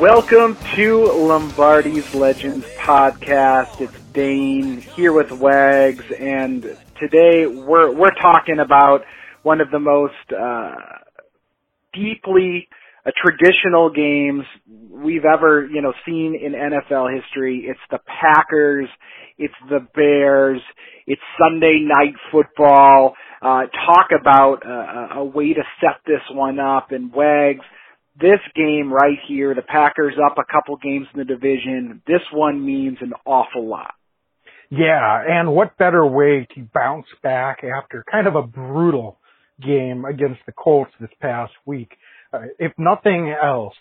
Welcome to Lombardi's Legends podcast. It's Dane here with Wags, and today we're we're talking about one of the most uh, deeply uh, traditional games we've ever you know seen in NFL history. It's the Packers, it's the Bears, it's Sunday night football. Uh, talk about a way to set this one up, and Wags this game right here, the Packers up a couple games in the division, this one means an awful lot. Yeah, and what better way to bounce back after kind of a brutal game against the Colts this past week? Uh, if nothing else,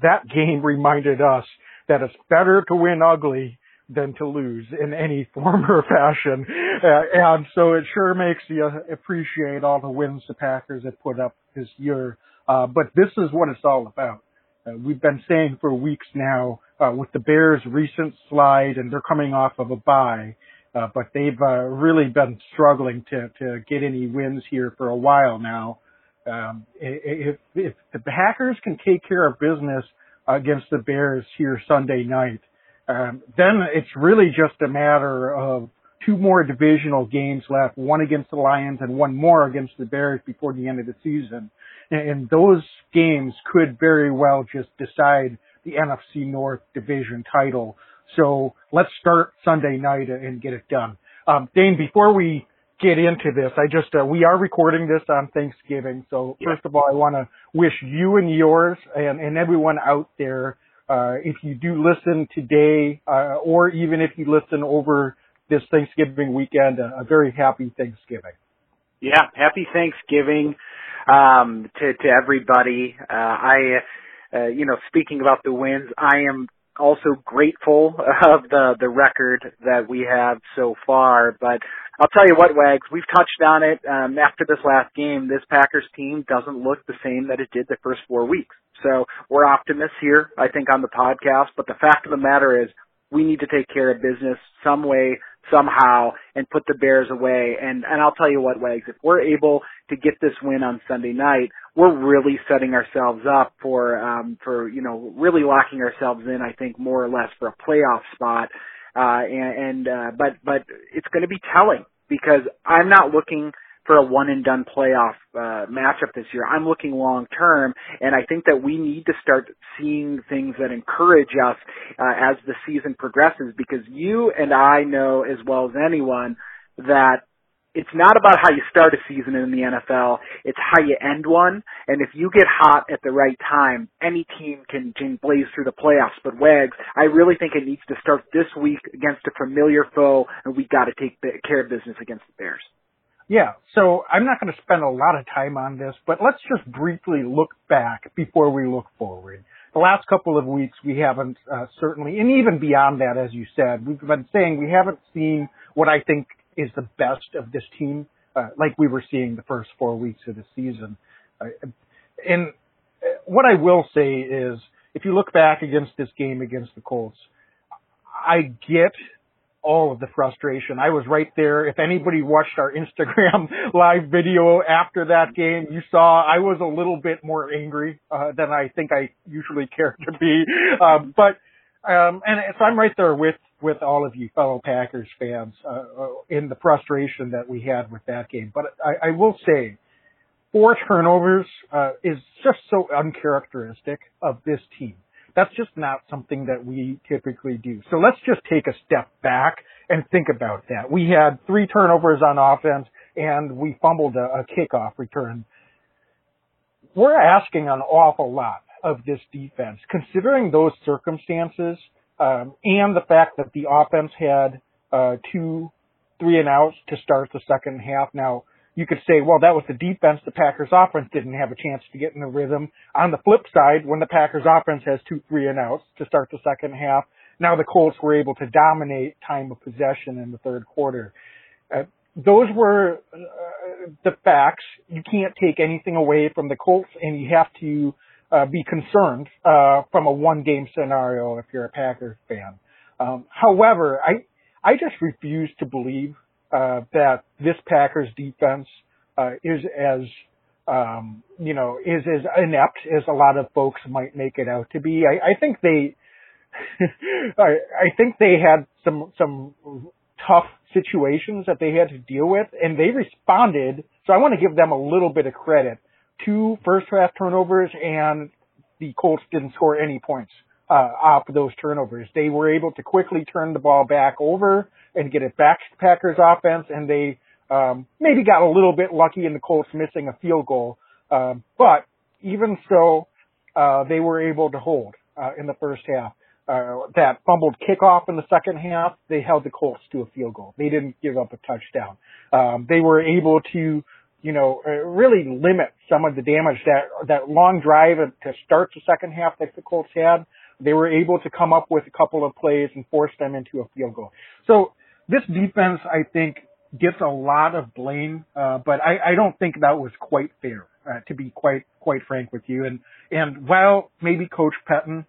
that game reminded us that it's better to win ugly than to lose in any form or fashion. Uh, and so it sure makes you appreciate all the wins the Packers have put up this year. Uh, but this is what it's all about. Uh, we've been saying for weeks now, uh, with the Bears' recent slide, and they're coming off of a bye, uh, but they've uh, really been struggling to to get any wins here for a while now. Um, if, if the Packers can take care of business against the Bears here Sunday night, um, then it's really just a matter of two more divisional games left, one against the Lions and one more against the Bears before the end of the season. And those games could very well just decide the NFC North division title. So let's start Sunday night and get it done. Um, Dane, before we get into this, I just, uh, we are recording this on Thanksgiving. So Yeah. first of all, I want to wish you and yours and, and everyone out there, uh, if you do listen today, uh, or even if you listen over this Thanksgiving weekend, a, a very happy Thanksgiving. Yeah, happy Thanksgiving um, to to everybody. Uh, I, uh, you know, speaking about the wins, I am also grateful of the the record that we have so far. But I'll tell you what, Wags, we've touched on it. Um, after this last game, this Packers team doesn't look the same that it did the first four weeks. So we're optimists here, I think, on the podcast. But the fact of the matter is, we need to take care of business some way, somehow, and put the Bears away. And and I'll tell you what, Wags, if we're able to get this win on Sunday night, we're really setting ourselves up for um for you know really locking ourselves in. I think more or less for a playoff spot. Uh, and, and uh, but but it's going to be telling because I'm not looking for a one and done playoff uh, matchup this year. I'm looking long term, and I think that we need to start seeing things that encourage us uh, as the season progresses. Because you and I know as well as anyone that it's not about how you start a season in the NFL. It's how you end one. And if you get hot at the right time, any team can, blaze through the playoffs. But Wags, I really think it needs to start this week against a familiar foe, and we got to take care of business against the Bears. Yeah, so I'm not going to spend a lot of time on this, but let's just briefly look back before we look forward. The last couple of weeks we haven't uh, certainly, and even beyond that, as you said, we've been saying we haven't seen what I think is the best of this team, uh, like we were seeing the first four weeks of the season. Uh, and uh, what I will say is, if you look back against this game against the Colts, I get all of the frustration. I was right there. If anybody watched our Instagram live video after that game, you saw I was a little bit more angry uh, than I think I usually care to be. Um, but um, and so I'm right there with with all of you fellow Packers fans uh, in the frustration that we had with that game. But I, I will say, four turnovers uh, is just so uncharacteristic of this team. That's just not something that we typically do. So let's just take a step back and think about that. We had three turnovers on offense and we fumbled a, a kickoff return. We're asking an awful lot of this defense, considering those circumstances um, and the fact that the offense had uh, two three and outs to start the second half. Now, you could say, well, that was the defense. The Packers offense didn't have a chance to get in the rhythm. On the flip side, when the Packers offense has two three and outs to start the second half, now the Colts were able to dominate time of possession in the third quarter. Uh, those were uh, the facts. You can't take anything away from the Colts, and you have to uh, be concerned uh, from a one-game scenario if you're a Packers fan. Um, however, I I just refuse to believe uh, that this Packers defense uh, is as um, you know is as inept as a lot of folks might make it out to be. I, I think they I, I think they had some some tough situations that they had to deal with, and they responded. So I want to give them a little bit of credit. Two first half turnovers, and the Colts didn't score any points uh, off of those turnovers. They were able to quickly turn the ball back over and get it back to Packers offense, and they um, maybe got a little bit lucky in the Colts missing a field goal. Um, but even so, uh, they were able to hold uh, in the first half uh, that fumbled kickoff in the second half, they held the Colts to a field goal. They didn't give up a touchdown. Um, they were able to, you know, uh, really limit some of the damage that that long drive to start the second half that the Colts had. They were able to come up with a couple of plays and force them into a field goal. So this defense, I think, gets a lot of blame, uh, but I, I don't think that was quite fair, uh, to be quite quite frank with you. And and while maybe Coach Pettine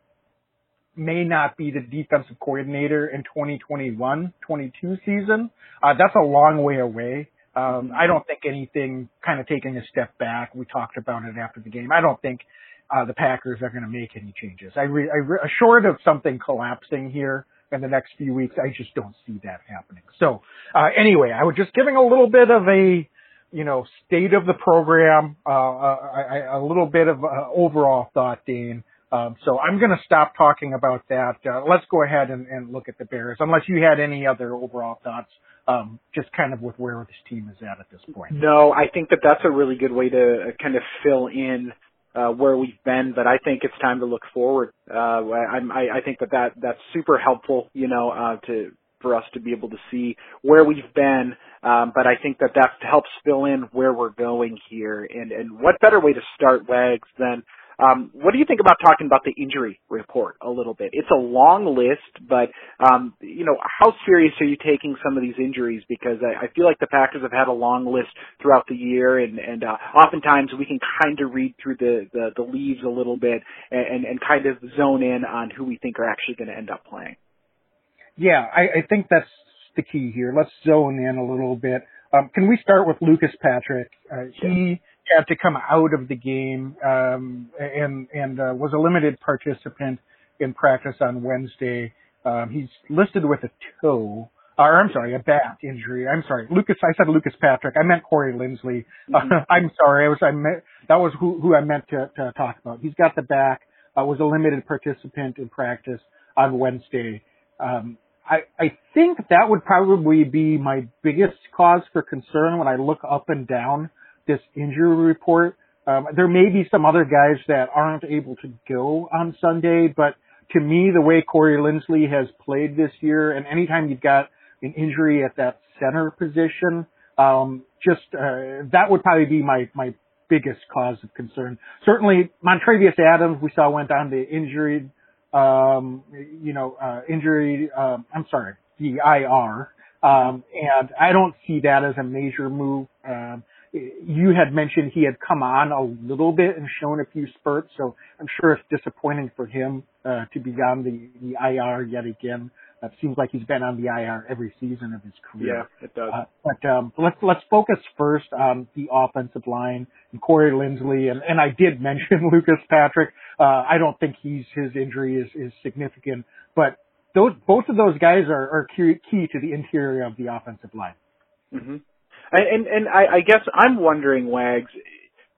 may not be the defensive coordinator in 2021, 22 season. Uh, that's a long way away. Um, I don't think anything kind of taking a step back. We talked about it after the game. I don't think uh, the Packers are going to make any changes. I, re- I re- short of something collapsing here in the next few weeks, I just don't see that happening. So uh, anyway, I was just giving a little bit of a you know state of the program, uh, a, a, a little bit of uh, overall thought, Dean. Um, so I'm going to stop talking about that. Uh, let's go ahead and, and, look at the Bears, unless you had any other overall thoughts, um, just kind of with where this team is at at this point. No, I think that that's a really good way to kind of fill in uh, where we've been, but I think it's time to look forward. Uh, I, I, I think that, that that's super helpful, you know, uh, to for us to be able to see where we've been. Um, but I think that that helps fill in where we're going here. And, and what better way to start Wags than um, what do you think about talking about the injury report a little bit? It's a long list, but um, you know, how serious are you taking some of these injuries? Because I, I feel like the Packers have had a long list throughout the year, and and uh, oftentimes we can kind of read through the, the the leaves a little bit and and kind of zone in on who we think are actually going to end up playing. Yeah, I, I think that's the key here. Let's zone in a little bit. Um, can we start with Lucas Patrick? Uh, he had to come out of the game um, and and uh, was a limited participant in practice on Wednesday. Um, he's listed with a toe, or I'm sorry, a back injury. I'm sorry, Lucas. I said Lucas Patrick. I meant Corey Linsley. Mm-hmm. Uh, I'm sorry. I was I meant that was who who I meant to, to talk about. He's got the back. Uh, was a limited participant in practice on Wednesday. Um, I, I think that would probably be my biggest cause for concern when I look up and down this injury report. Um, there may be some other guys that aren't able to go on Sunday, but to me, the way Corey Linsley has played this year, and anytime you've got an injury at that center position, um, just uh, that would probably be my my biggest cause of concern. Certainly, Montravius Adams we saw went on the injury, um, you know, uh, injury. Um, I'm sorry, the IR, um, and I don't see that as a major move. Um, you had mentioned he had come on a little bit and shown a few spurts, so I'm sure it's disappointing for him uh, to be on the, the IR yet again. It seems like he's been on the IR every season of his career. Yeah, it does. Uh, but um, let's let's focus first on the offensive line and Corey Linsley, and, and I did mention Lucas Patrick. Uh, I don't think he's his injury is is significant, but those both of those guys are, are key, key to the interior of the offensive line. Mm-hmm. And and I, I guess I'm wondering, Wags,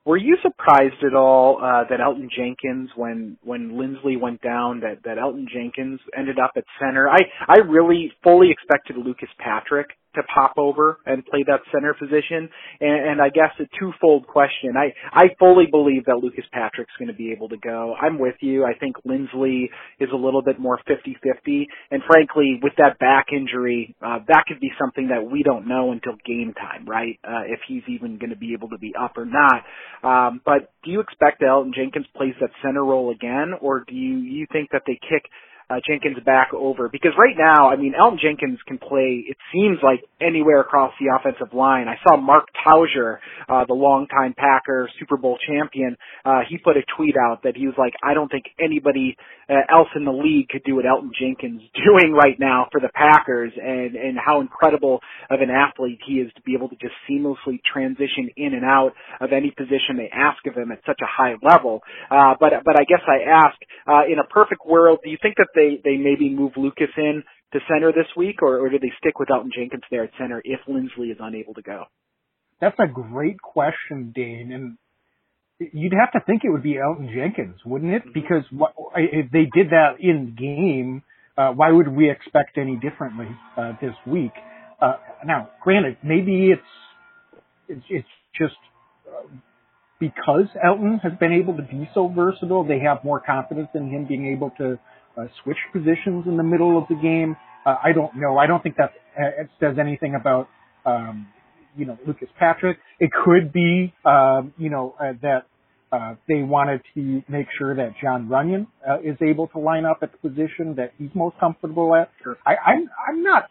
were you surprised at all uh, that Elgton Jenkins, when when Linsley went down, that that Elgton Jenkins ended up at center? I I really fully expected Lucas Patrick to pop over and play that center position. And, and I guess a twofold question. I, I fully believe that Lucas Patrick's going to be able to go. I'm with you. I think Linsley is a little bit more 50-50. And frankly, with that back injury, uh, that could be something that we don't know until game time, right? Uh, if he's even going to be able to be up or not. Um, but do you expect that Elgton Jenkins plays that center role again, or do you, you think that they kick uh, Jenkins back over because right now, I mean, Elgton Jenkins can play. It seems like anywhere across the offensive line. I saw Mark Tauscher, uh, the longtime Packer Super Bowl champion. Uh, he put a tweet out that he was like, "I don't think anybody uh, else in the league could do what Elgton Jenkins doing right now for the Packers, and and how incredible of an athlete he is to be able to just seamlessly transition in and out of any position they ask of him at such a high level." Uh, but but I guess I ask, uh, in a perfect world, do you think that they they maybe move Lucas in to center this week, or, or do they stick with Elgton Jenkins there at center if Linsley is unable to go? That's a great question, Dane, and you'd have to think it would be Elgton Jenkins, wouldn't it? Because what, if they did that in game, uh, why would we expect any differently uh, this week? Uh, now, granted, maybe it's it's, it's just uh, because Elgton has been able to be so versatile, they have more confidence in him being able to uh, switch positions in the middle of the game. Uh, I don't know. I don't think that uh, it says anything about um, you know Lucas Patrick. It could be um, you know uh, that uh, they wanted to make sure that Jon Runyan uh, is able to line up at the position that he's most comfortable at. Sure. I, I'm I'm not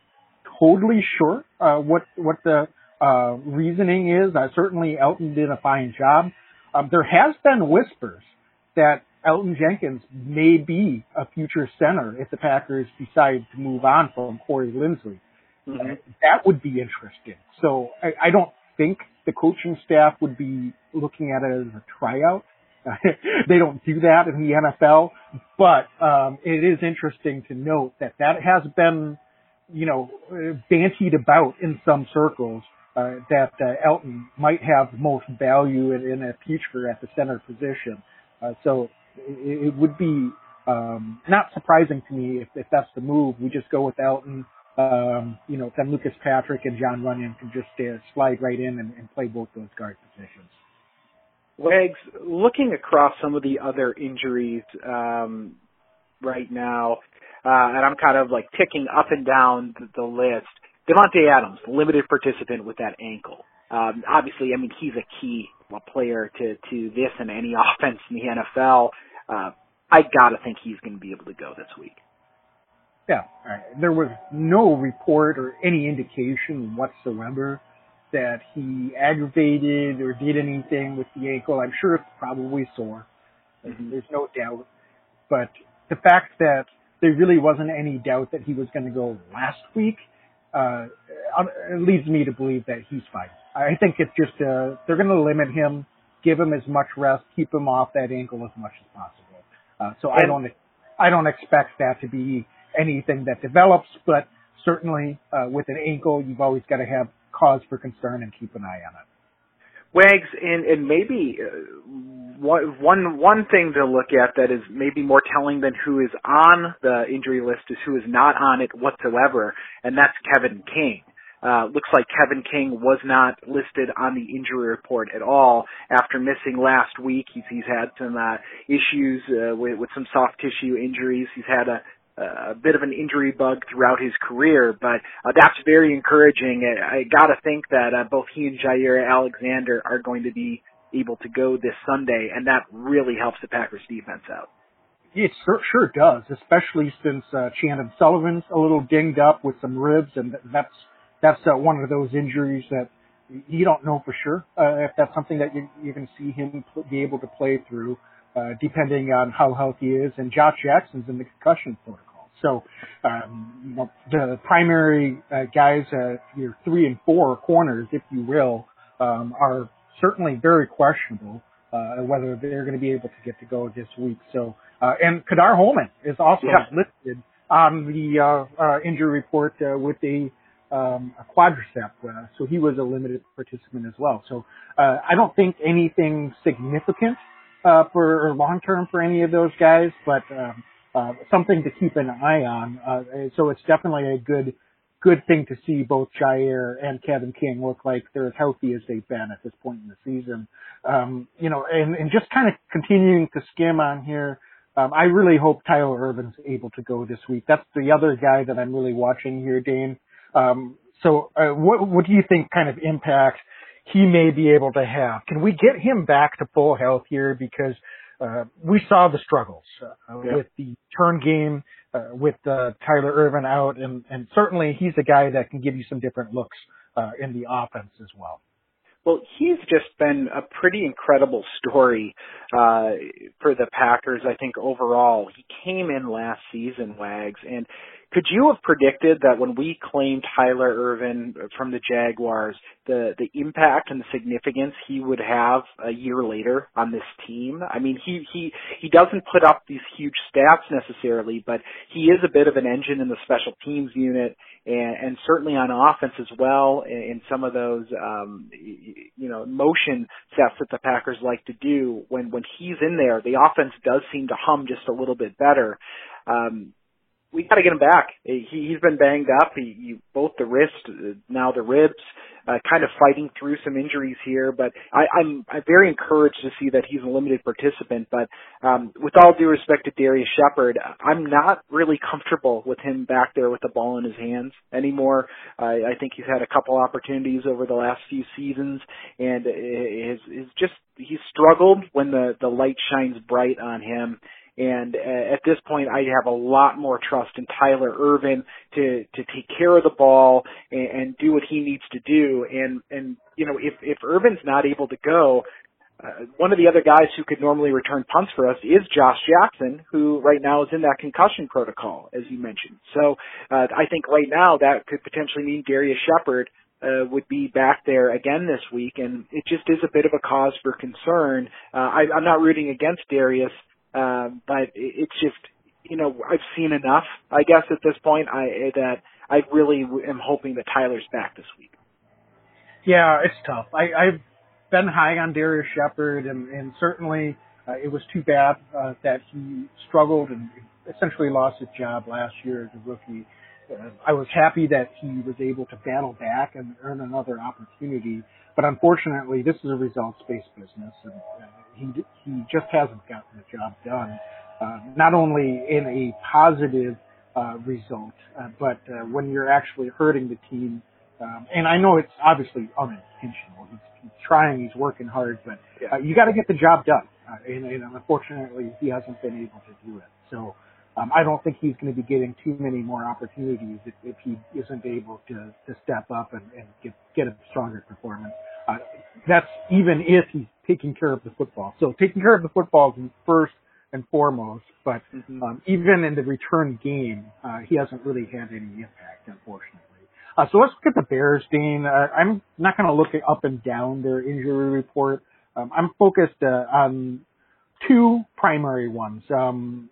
totally sure uh, what what the uh, reasoning is. Uh, certainly, Elgton did a fine job. Um, there has been whispers that Elgton Jenkins may be a future center if the Packers decide to move on from Corey Linsley. Mm-hmm. That would be interesting. So I, I don't think the coaching staff would be looking at it as a tryout. they don't do that in the NFL, but um, it is interesting to note that that has been, you know, bantied about in some circles uh, that uh, Elgton might have most value in, in a future at the center position. Uh, so it, it would be um, not surprising to me if, if that's the move. We just go with Elgton. Um, you know, then Lucas Patrick and Jon Runyan can just uh, slide right in and, and play both those guard positions. Wags, looking across some of the other injuries um, right now, uh, and I'm kind of like ticking up and down the, the list. Davante Adams, limited participant with that ankle. Um, obviously, I mean he's a key player to to this and any offense in the NFL. Uh, I gotta think he's going to be able to go this week. Yeah, there was no report or any indication whatsoever that he aggravated or did anything with the ankle. I'm sure it's probably sore. Mm-hmm. There's no doubt. But the fact that there really wasn't any doubt that he was going to go last week uh, leads me to believe that he's fine. I think it's just uh, they're going to limit him, give him as much rest, keep him off that ankle as much as possible. Uh, so I don't I don't expect that to be anything that develops, but certainly uh, with an ankle, you've always got to have cause for concern and keep an eye on it. Wags, and and maybe uh, one one thing to look at that is maybe more telling than who is on the injury list is who is not on it whatsoever, and that's Kevin King. Uh, looks like Kevin King was not listed on the injury report at all after missing last week. He's, he's had some uh, issues uh, with, with some soft tissue injuries. He's had a, a bit of an injury bug throughout his career, but uh, that's very encouraging. I, I got to think that uh, both he and Jaire Alexander are going to be able to go this Sunday, and that really helps the Packers defense out. It sure, sure does, especially since uh, Chandon Sullivan's a little dinged up with some ribs, and that's that's uh, one of those injuries that you don't know for sure uh, if that's something that you, you can see him be able to play through, uh, depending on how healthy he is. And Josh Jackson's in the concussion protocol. So, um, the primary uh, guys, uh, your three and four corners, if you will, um, are certainly very questionable uh, whether they're going to be able to get to go this week. So, uh, and Ka'dar Hollman is also yeah. listed on the uh, uh, injury report uh, with a um, a quadricep, uh, so he was a limited participant as well. So uh, I don't think anything significant uh, for long term for any of those guys, but um, uh, something to keep an eye on. Uh, so it's definitely a good good thing to see both Jaire and Kevin King look like they're as healthy as they've been at this point in the season. Um, you know, and, and just kind of continuing to skim on here. Um, I really hope Tyler Ervin's able to go this week. That's the other guy that I'm really watching here, Dane. Um, so, uh, what what do you think kind of impact he may be able to have? Can we get him back to full health here? Because uh, we saw the struggles uh, yeah. with the turn game uh, with uh, Tyler Ervin out, and, and certainly he's a guy that can give you some different looks uh, in the offense as well. Well, he's just been a pretty incredible story uh, for the Packers. I think overall, he came in last season, Wags, and could you have predicted that when we claimed Tyler Ervin from the Jaguars, the the impact and the significance he would have a year later on this team? I mean, he he he doesn't put up these huge stats necessarily, but he is a bit of an engine in the special teams unit, and, and certainly on offense as well. In some of those, um, you know, motion sets that the Packers like to do, when when he's in there, the offense does seem to hum just a little bit better. Um, we got to get him back. He, he's been banged up. He, he both the wrist, uh, now the ribs, uh, kind of fighting through some injuries here. But I, I'm I'm very encouraged to see that he's a limited participant. But um, with all due respect to Darius Shepherd, I'm not really comfortable with him back there with the ball in his hands anymore. I, I think he's had a couple opportunities over the last few seasons, and is is just he's struggled when the the light shines bright on him and uh, at this point, I have a lot more trust in Tyler Ervin to to take care of the ball and, and do what he needs to do. And and you know, if if Ervin's not able to go, uh, one of the other guys who could normally return punts for us is Josh Jackson, who right now is in that concussion protocol, as you mentioned. So uh, I think right now that could potentially mean Darius Shepherd uh, would be back there again this week, and it just is a bit of a cause for concern. Uh, I, I'm not rooting against Darius um, but it's just, you know, I've seen enough, I guess, at this point, I, that I really am hoping that Tyler's back this week. Yeah, it's tough. I, I've been high on Darius Shepherd, and, and certainly uh, it was too bad uh, that he struggled and essentially lost his job last year as a rookie. Uh, I was happy that he was able to battle back and earn another opportunity, but unfortunately, this is a results-based business, and he he just hasn't gotten the job done. Uh, not only in a positive uh, result, uh, but uh, when you're actually hurting the team. Um, and I know it's obviously unintentional. He's, he's trying, he's working hard, but uh, you got to get the job done. Uh, and, and unfortunately, he hasn't been able to do it. So um, I don't think he's going to be getting too many more opportunities if, if he isn't able to, to step up and, and get, get a stronger performance. Uh, that's even if he's taking care of the football. So taking care of the football is first and foremost, but mm-hmm. um, even in the return game, uh, he hasn't really had any impact, unfortunately. Uh, so let's look at the Bears, Dane. Uh, I'm not going to look up and down their injury report. Um, I'm focused uh, on two primary ones. Um,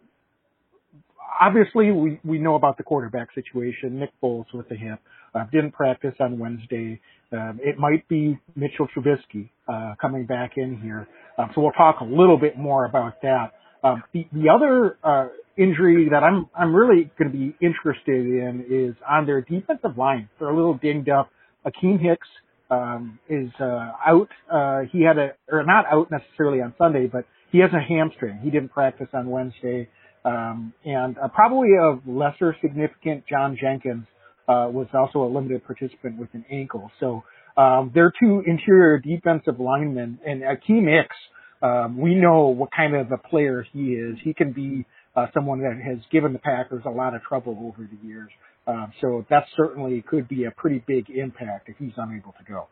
obviously, we, we know about the quarterback situation. Nick Foles with the hip uh, didn't practice on Wednesday. Um, it might be Mitchell Trubisky uh, coming back in here. Um, so we'll talk a little bit more about that. Um, the, the other uh, injury that I'm I'm really going to be interested in is on their defensive line. They're a little dinged up. Akiem Hicks um, is uh, out. Uh, he had a or not out necessarily on Sunday, but he has a hamstring. He didn't practice on Wednesday. Um, and uh, probably of lesser significant, John Jenkins uh, was also a limited participant with an ankle. So um, they're two interior defensive linemen, and Akiem Hicks, um, we know what kind of a player he is. He can be uh, someone that has given the Packers a lot of trouble over the years. Um, so that certainly could be a pretty big impact if he's unable to go.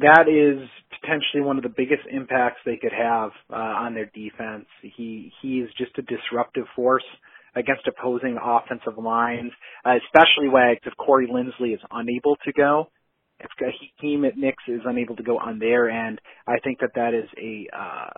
That is potentially one of the biggest impacts they could have uh, on their defense. He he is just a disruptive force against opposing offensive lines, uh, especially Wags if Corey Linsley is unable to go. If Akiem Hicks is unable to go on their end, I think that that is a, uh,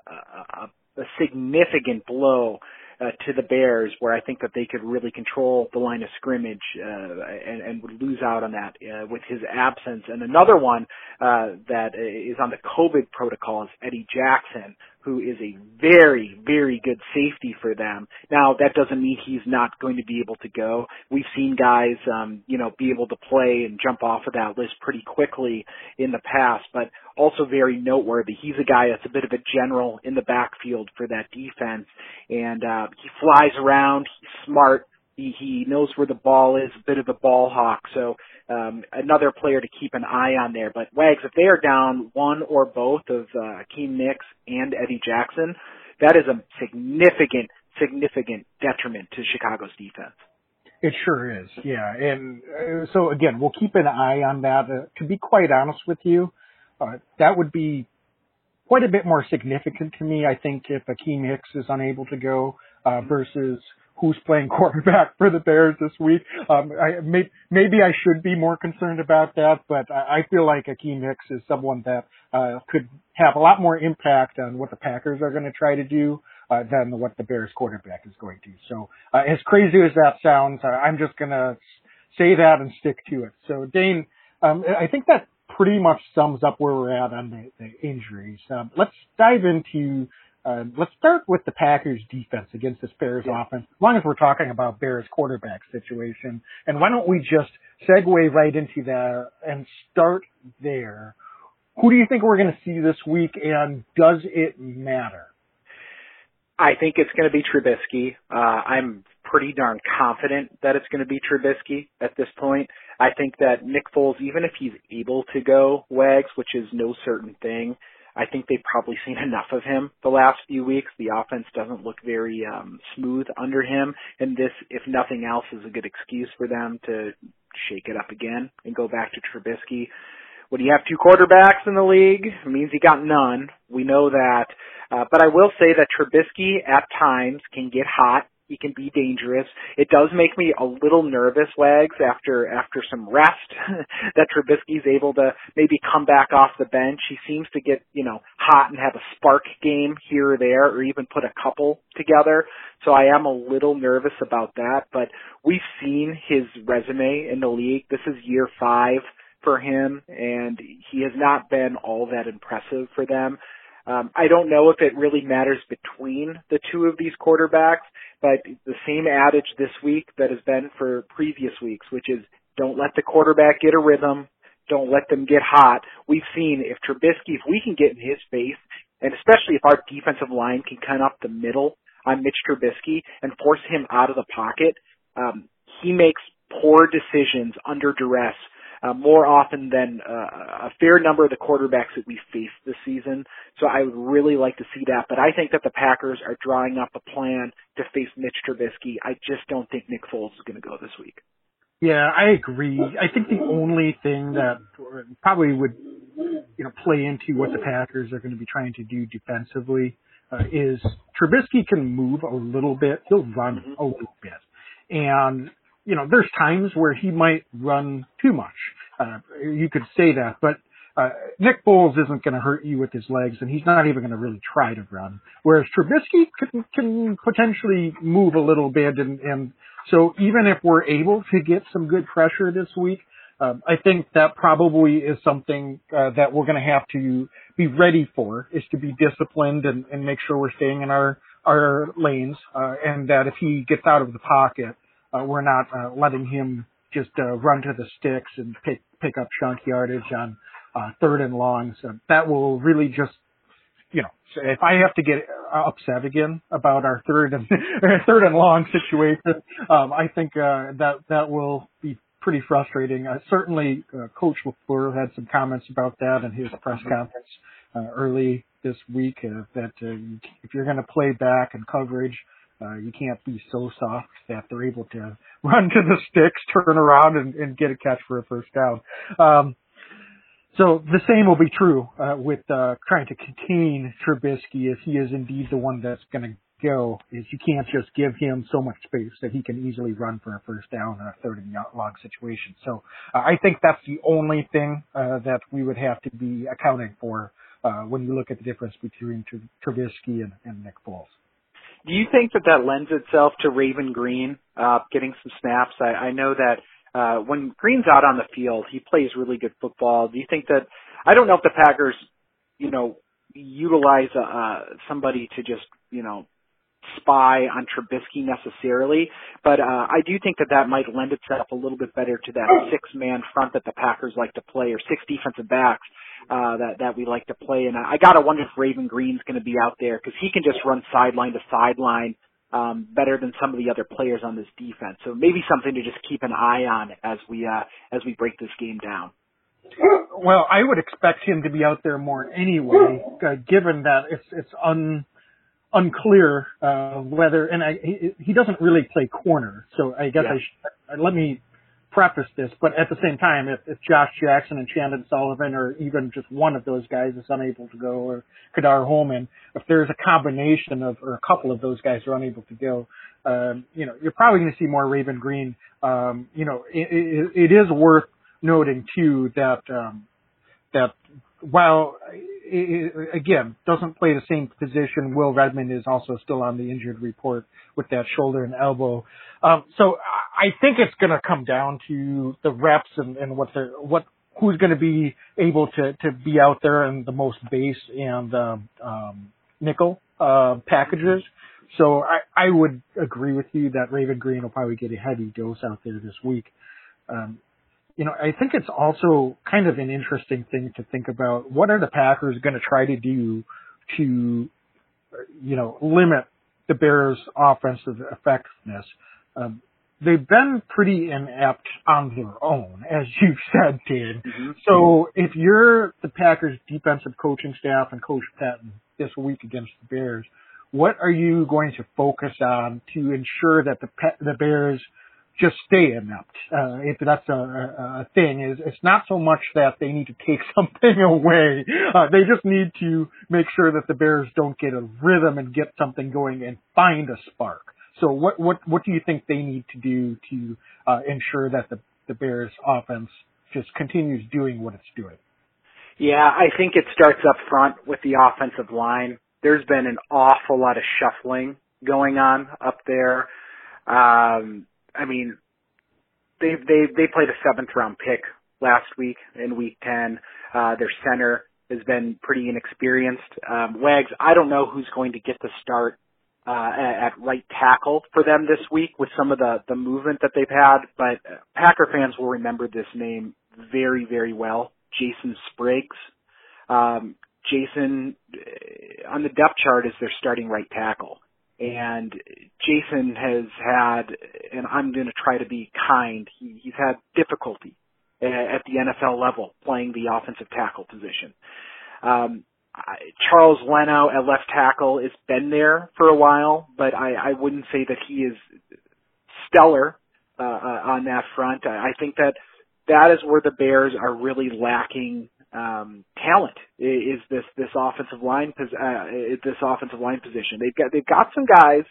a, a significant blow uh, to the Bears, where I think that they could really control the line of scrimmage uh, and, and would lose out on that uh, with his absence. And another one uh, that is on the COVID protocol is Eddie Jackson, who is a very, very good safety for them. Now, that doesn't mean he's not going to be able to go. We've seen guys, um, you know, be able to play and jump off of that list pretty quickly in the past, but also very noteworthy. He's a guy that's a bit of a general in the backfield for that defense, and uh, he flies around. He's smart. He, he knows where the ball is, a bit of a ball hawk. So um, another player to keep an eye on there. But Wags, if they are down one or both of uh, Akiem Hicks and Eddie Jackson, that is a significant, significant detriment to Chicago's defense. It sure is, yeah. And uh, so again, we'll keep an eye on that. Uh, to be quite honest with you, uh, that would be quite a bit more significant to me. I think if Akiem Hicks is unable to go uh, versus who's playing quarterback for the Bears this week. Um, I, may, maybe I should be more concerned about that, but I, I feel like Akiem Hicks is someone that uh, could have a lot more impact on what the Packers are going to try to do uh, than what the Bears quarterback is going to. So uh, as crazy as that sounds, I'm just going to say that and stick to it. So Dane, um, I think that pretty much sums up where we're at on the, the injuries. Um, let's dive into uh, let's start with the Packers defense against this Bears yeah. offense, as long as we're talking about Bears quarterback situation. And why don't we just segue right into that and start there? Who do you think we're going to see this week and does it matter? I think it's going to be Trubisky. Uh, I'm pretty darn confident that it's going to be Trubisky at this point. I think that Nick Foles, even if he's able to go Wags, which is no certain thing, I think they've probably seen enough of him the last few weeks. The offense doesn't look very um, smooth under him, and this, if nothing else, is a good excuse for them to shake it up again and go back to Trubisky. When you have two quarterbacks in the league, it means you got none. We know that. Uh, but I will say that Trubisky at times can get hot he can be dangerous. It does make me a little nervous, Wags, after after some rest that Trubisky's able to maybe come back off the bench. He seems to get, you know, hot and have a spark game here or there or even put a couple together. So I am a little nervous about that, but we've seen his resume in the league. This is year 5 for him and he has not been all that impressive for them. Um, I don't know if it really matters between the two of these quarterbacks, but the same adage this week that has been for previous weeks, which is don't let the quarterback get a rhythm, don't let them get hot. We've seen if Trubisky, if we can get in his face, and especially if our defensive line can cut up the middle on Mitch Trubisky and force him out of the pocket, um, he makes poor decisions under duress uh, more often than uh, a fair number of the quarterbacks that we faced this season. So I would really like to see that. But I think that the Packers are drawing up a plan to face Mitch Trubisky. I just don't think Nick Foles is going to go this week. Yeah, I agree. I think the only thing that probably would, you know, play into what the Packers are going to be trying to do defensively uh, is Trubisky can move a little bit. He'll run mm-hmm. a little bit. And you know, there's times where he might run too much. Uh, you could say that, but uh, Nick Foles isn't going to hurt you with his legs, and he's not even going to really try to run. Whereas Trubisky can, can potentially move a little bit, and, and so even if we're able to get some good pressure this week, um, I think that probably is something uh, that we're going to have to be ready for, is to be disciplined and, and make sure we're staying in our our lanes, uh, and that if he gets out of the pocket, uh, we're not uh, letting him just uh, run to the sticks and pick pick up chunk yardage on uh, third and long. So that will really just, you know, if I have to get upset again about our third and third and long situation, um, I think uh, that that will be pretty frustrating. Uh, certainly, uh, Coach LaFleur had some comments about that in his press conference uh, early this week. Uh, that uh, if you're going to play back and coverage, uh, you can't be so soft that they're able to run to the sticks, turn around, and, and get a catch for a first down. Um, so the same will be true uh, with uh, trying to contain Trubisky if he is indeed the one that's going to go. Is you can't just give him so much space that he can easily run for a first down in a third and long situation. So uh, I think that's the only thing uh, that we would have to be accounting for uh, when you look at the difference between Trubisky and, and Nick Foles. Do you think that that lends itself to Raven Greene uh, getting some snaps? I, I know that uh, when Greene's out on the field, he plays really good football. Do you think that? I don't know if the Packers, you know, utilize uh, somebody to just, you know, spy on Trubisky necessarily, but uh, I do think that that might lend itself a little bit better to that six-man front that the Packers like to play, or six defensive backs uh, that that we like to play. And I, I gotta wonder if Raven Greene's going to be out there because he can just run sideline to sideline um, better than some of the other players on this defense. So maybe something to just keep an eye on as we uh, as we break this game down. Well, I would expect him to be out there more anyway, uh, given that it's it's un unclear uh, whether, and I, he, he doesn't really play corner, so I guess Yeah. I sh- let me preface this. But at the same time, if, if Josh Jackson and Chandon Sullivan, or even just one of those guys is unable to go, or Kadar Hollman, if there's a combination of, or a couple of those guys are unable to go, um, you know, you're probably going to see more Raven Greene. Um, you know, it, it, it is worth noting too that um, that while again doesn't play the same position, Will Redmond is also still on the injured report with that shoulder and elbow. Um, so I I think it's going to come down to the reps and, and what the what who's going to be able to to be out there in the most base and um, um, nickel uh, packages. So I, I would agree with you that Raven Greene will probably get a heavy dose out there this week. Um, you know, I think it's also kind of an interesting thing to think about. What are the Packers going to try to do to, you know, limit the Bears' offensive effectiveness? Um, they've been pretty inept on their own, as you've said, Dan. Mhm. So if you're the Packers defensive coaching staff and Coach Patton this week against the Bears, what are you going to focus on to ensure that the the Bears just stay inept? Uh, if that's a, a, a thing, is it's not so much that they need to take something away. Uh, they just need to make sure that the Bears don't get a rhythm and get something going and find a spark. So what what what do you think they need to do to uh, ensure that the the Bears offense just continues doing what it's doing? Yeah, I think it starts up front with the offensive line. There's been an awful lot of shuffling going on up there. Um, I mean, they they they played a seventh round pick last week in week ten. Uh, their center has been pretty inexperienced. Um, Wags, I don't know who's going to get the start uh, at, right tackle for them this week with some of the the movement that they've had, but Packer fans will remember this name very very well. Jason Spriggs. Um, Jason uh, on the depth chart is their starting right tackle. And Jason has had, and I'm going to try to be kind, he, he's had difficulty at the NFL level playing the offensive tackle position. Um, Charles Leno at left tackle has been there for a while, but I, I wouldn't say that he is stellar uh, uh, on that front. I, I think that that is where the Bears are really lacking um, talent. Is this this offensive line uh, this offensive line position? They've got they've got some guys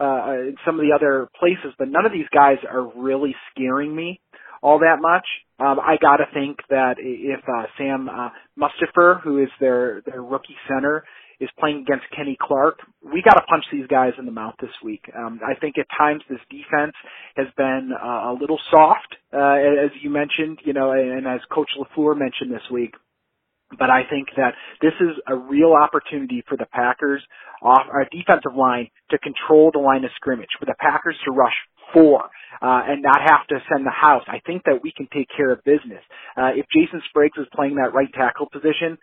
uh, in some of the other places, but none of these guys are really scaring me all that much. Um, I got to think that if uh, Sam uh, Mustipher, who is their their rookie center, is playing against Kenny Clark, we got to punch these guys in the mouth this week. Um, I think at times this defense has been uh, a little soft, uh, as you mentioned, you know, and as Coach LaFleur mentioned this week. But I think that this is a real opportunity for the Packers off our defensive line to control the line of scrimmage, for the Packers to rush four uh, and not have to send the house. I think that we can take care of business. Uh, if Jason Spriggs is playing that right tackle position,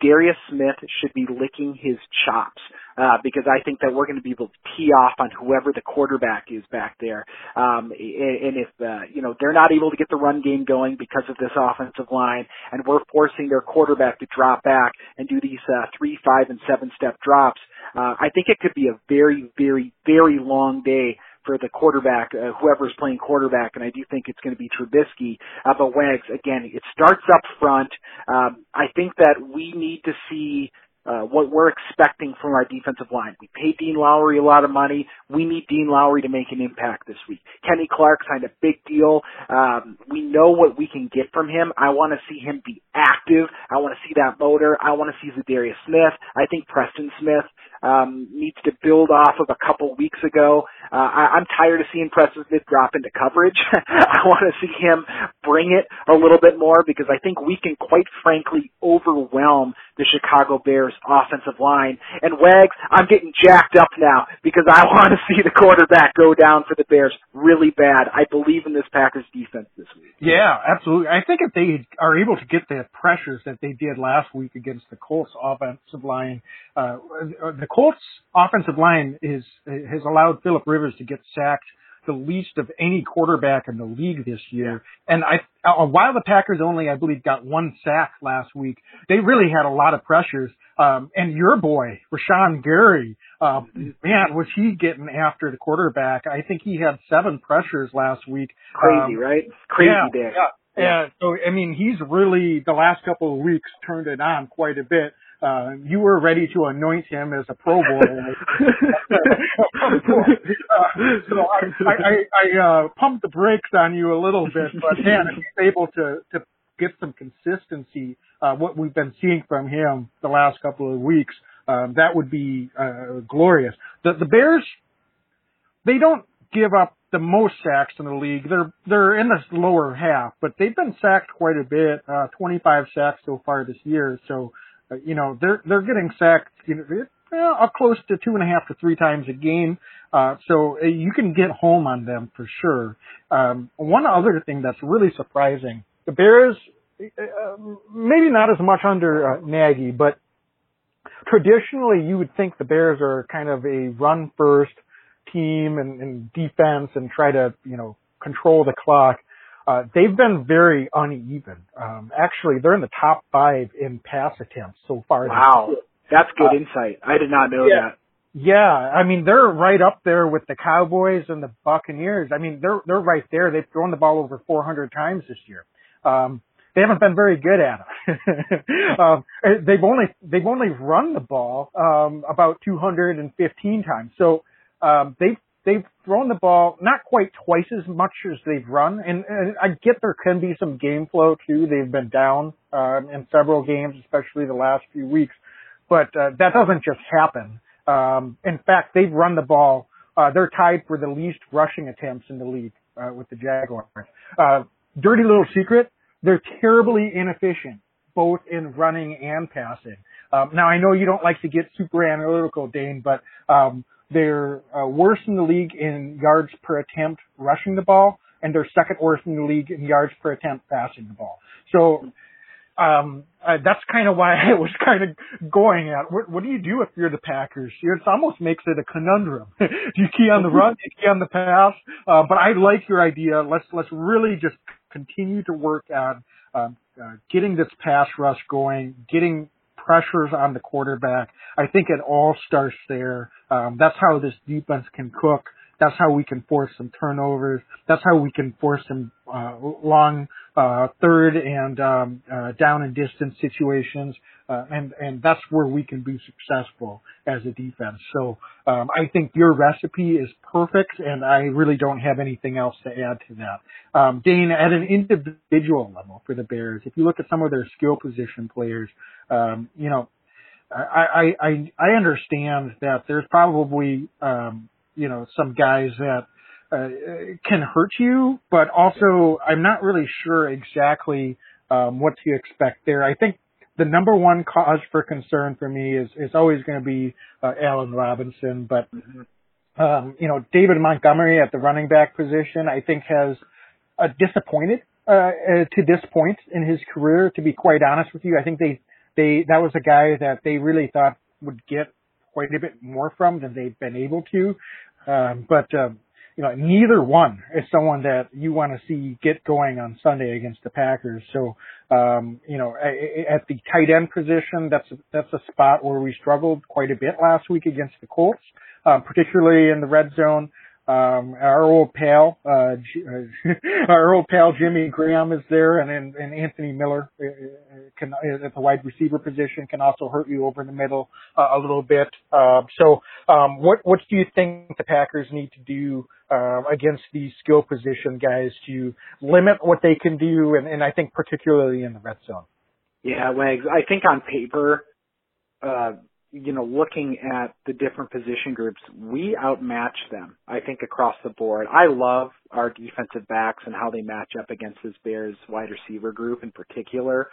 Darius Smith should be licking his chops uh, because I think that we're going to be able to tee off on whoever the quarterback is back there. Um, and, and if uh, you know they're not able to get the run game going because of this offensive line, and we're forcing their quarterback to drop back and do these uh, three, five, and seven step drops, uh, I think it could be a very, very, very long day for the quarterback, uh, whoever's playing quarterback, and I do think it's going to be Trubisky. Uh, but Wags, again, it starts up front. Um, I think that we need to see uh, what we're expecting from our defensive line. We paid Dean Lowry a lot of money. We need Dean Lowry to make an impact this week. Kenny Clark signed a big deal. Um, we know what we can get from him. I want to see him be active. I want to see that motor. I want to see Zadarius Smith. I think Preston Smith um, needs to build off of a couple weeks ago. Uh, I, I'm tired of seeing Preston Smith drop into coverage. I want to see him bring it a little bit more because I think we can quite frankly overwhelm the Chicago Bears offensive line. And Wags, I'm getting jacked up now because I want to see the quarterback go down for the Bears really bad. I believe in this Packers defense this week. Yeah, absolutely. I think if they are able to get the pressures that they did last week against the Colts offensive line, uh, the Colts offensive line is has allowed Philip Rivers to get sacked the least of any quarterback in the league this year. And I, uh, while the Packers only, I believe, got one sack last week, they really had a lot of pressures Um, and your boy, Rashan Gary, uh, man, was he getting after the quarterback? I think he had seven pressures last week. Crazy, Um, right? Crazy yeah, day. Yeah. And so, I mean, he's really the last couple of weeks turned it on quite a bit. Uh, you were ready to anoint him as a Pro Bowler. uh, so I, I, I, uh, pumped the brakes on you a little bit, but man, if he's able to to get some consistency, uh, what we've been seeing from him the last couple of weeks, um, that would be uh, glorious. The the Bears, they don't give up the most sacks in the league. They're they're in the lower half, but they've been sacked quite a bit. Uh, 25 sacks so far this year. So, you know, they're they're getting sacked. You know, well, close to two and a half to three times a game. Uh, so uh, you can get home on them for sure. Um, one other thing that's really surprising: the Bears, uh, maybe not as much under uh, Nagy, but traditionally you would think the Bears are kind of a run first team and, and defense and try to, you know, control the clock. Uh, they've been very uneven. Um, actually, they're in the top five in pass attempts so far. Wow. That's good Uh, insight. I did not know yeah. that. Yeah, I mean they're right up there with the Cowboys and the Buccaneers. I mean they're they're right there. They've thrown the ball over 400 times this year. Um, they haven't been very good at it. um, they've only they've only run the ball um, about 215 times. So um, they've they've thrown the ball not quite twice as much as they've run. And, and I get there can be some game flow too. They've been down um, in several games, especially the last few weeks. But uh, that doesn't just happen. Um, in fact, they've run the ball. Uh, they're tied for the least rushing attempts in the league uh, with the Jaguars. Uh, dirty little secret: they're terribly inefficient, both in running and passing. Um, now, I know you don't like to get super analytical, Dane, but um, they're uh, worst in the league in yards per attempt rushing the ball, and they're second worst in the league in yards per attempt passing the ball. So um, uh, that's kind of why I was kind of going at what, what do you do if you're the Packers? It almost makes it a conundrum. do you key on the run? Do you key on the pass? Uh, but I like your idea. Let's let's really just continue to work on um, uh, getting this pass rush going, getting pressures on the quarterback. I think it all starts there. Um, that's how this defense can cook. That's how we can force some turnovers. That's how we can force some uh, long uh, third and um, uh, down and distance situations, uh, and and that's where we can be successful as a defense. So um, I think your recipe is perfect, and I really don't have anything else to add to that. Um, Dane, at an individual level for the Bears, if you look at some of their skill position players, um, you know, I, I I I understand that there's probably um, you know some guys that uh, can hurt you, but also I'm not really sure exactly um, what to expect there. I think the number one cause for concern for me is is always going to be uh, Allen Robinson, but um, you know David Montgomery at the running back position I think has uh, disappointed uh, uh, to this point in his career. To be quite honest with you, I think they they that was a guy that they really thought would get quite a bit more from than they've been able to. Um, but um, you know, neither one is someone that you want to see get going on Sunday against the Packers. So, um, you know, at the tight end position, that's that's a spot where we struggled quite a bit last week against the Colts, um, particularly in the red zone. Um, our old pal, uh, uh, our old pal Jimmy Graham is there, and and, and Anthony Miller uh, uh, can at the wide receiver position can also hurt you over the middle uh, a little bit. Uh, so, um, what what do you think the Packers need to do uh, against these skill position guys to limit what they can do, and, and I think particularly in the red zone. Yeah, Wags. I think on paper, uh, you know, looking at the different position groups, we outmatch them. I think across the board. I love our defensive backs and how they match up against this Bears wide receiver group in particular.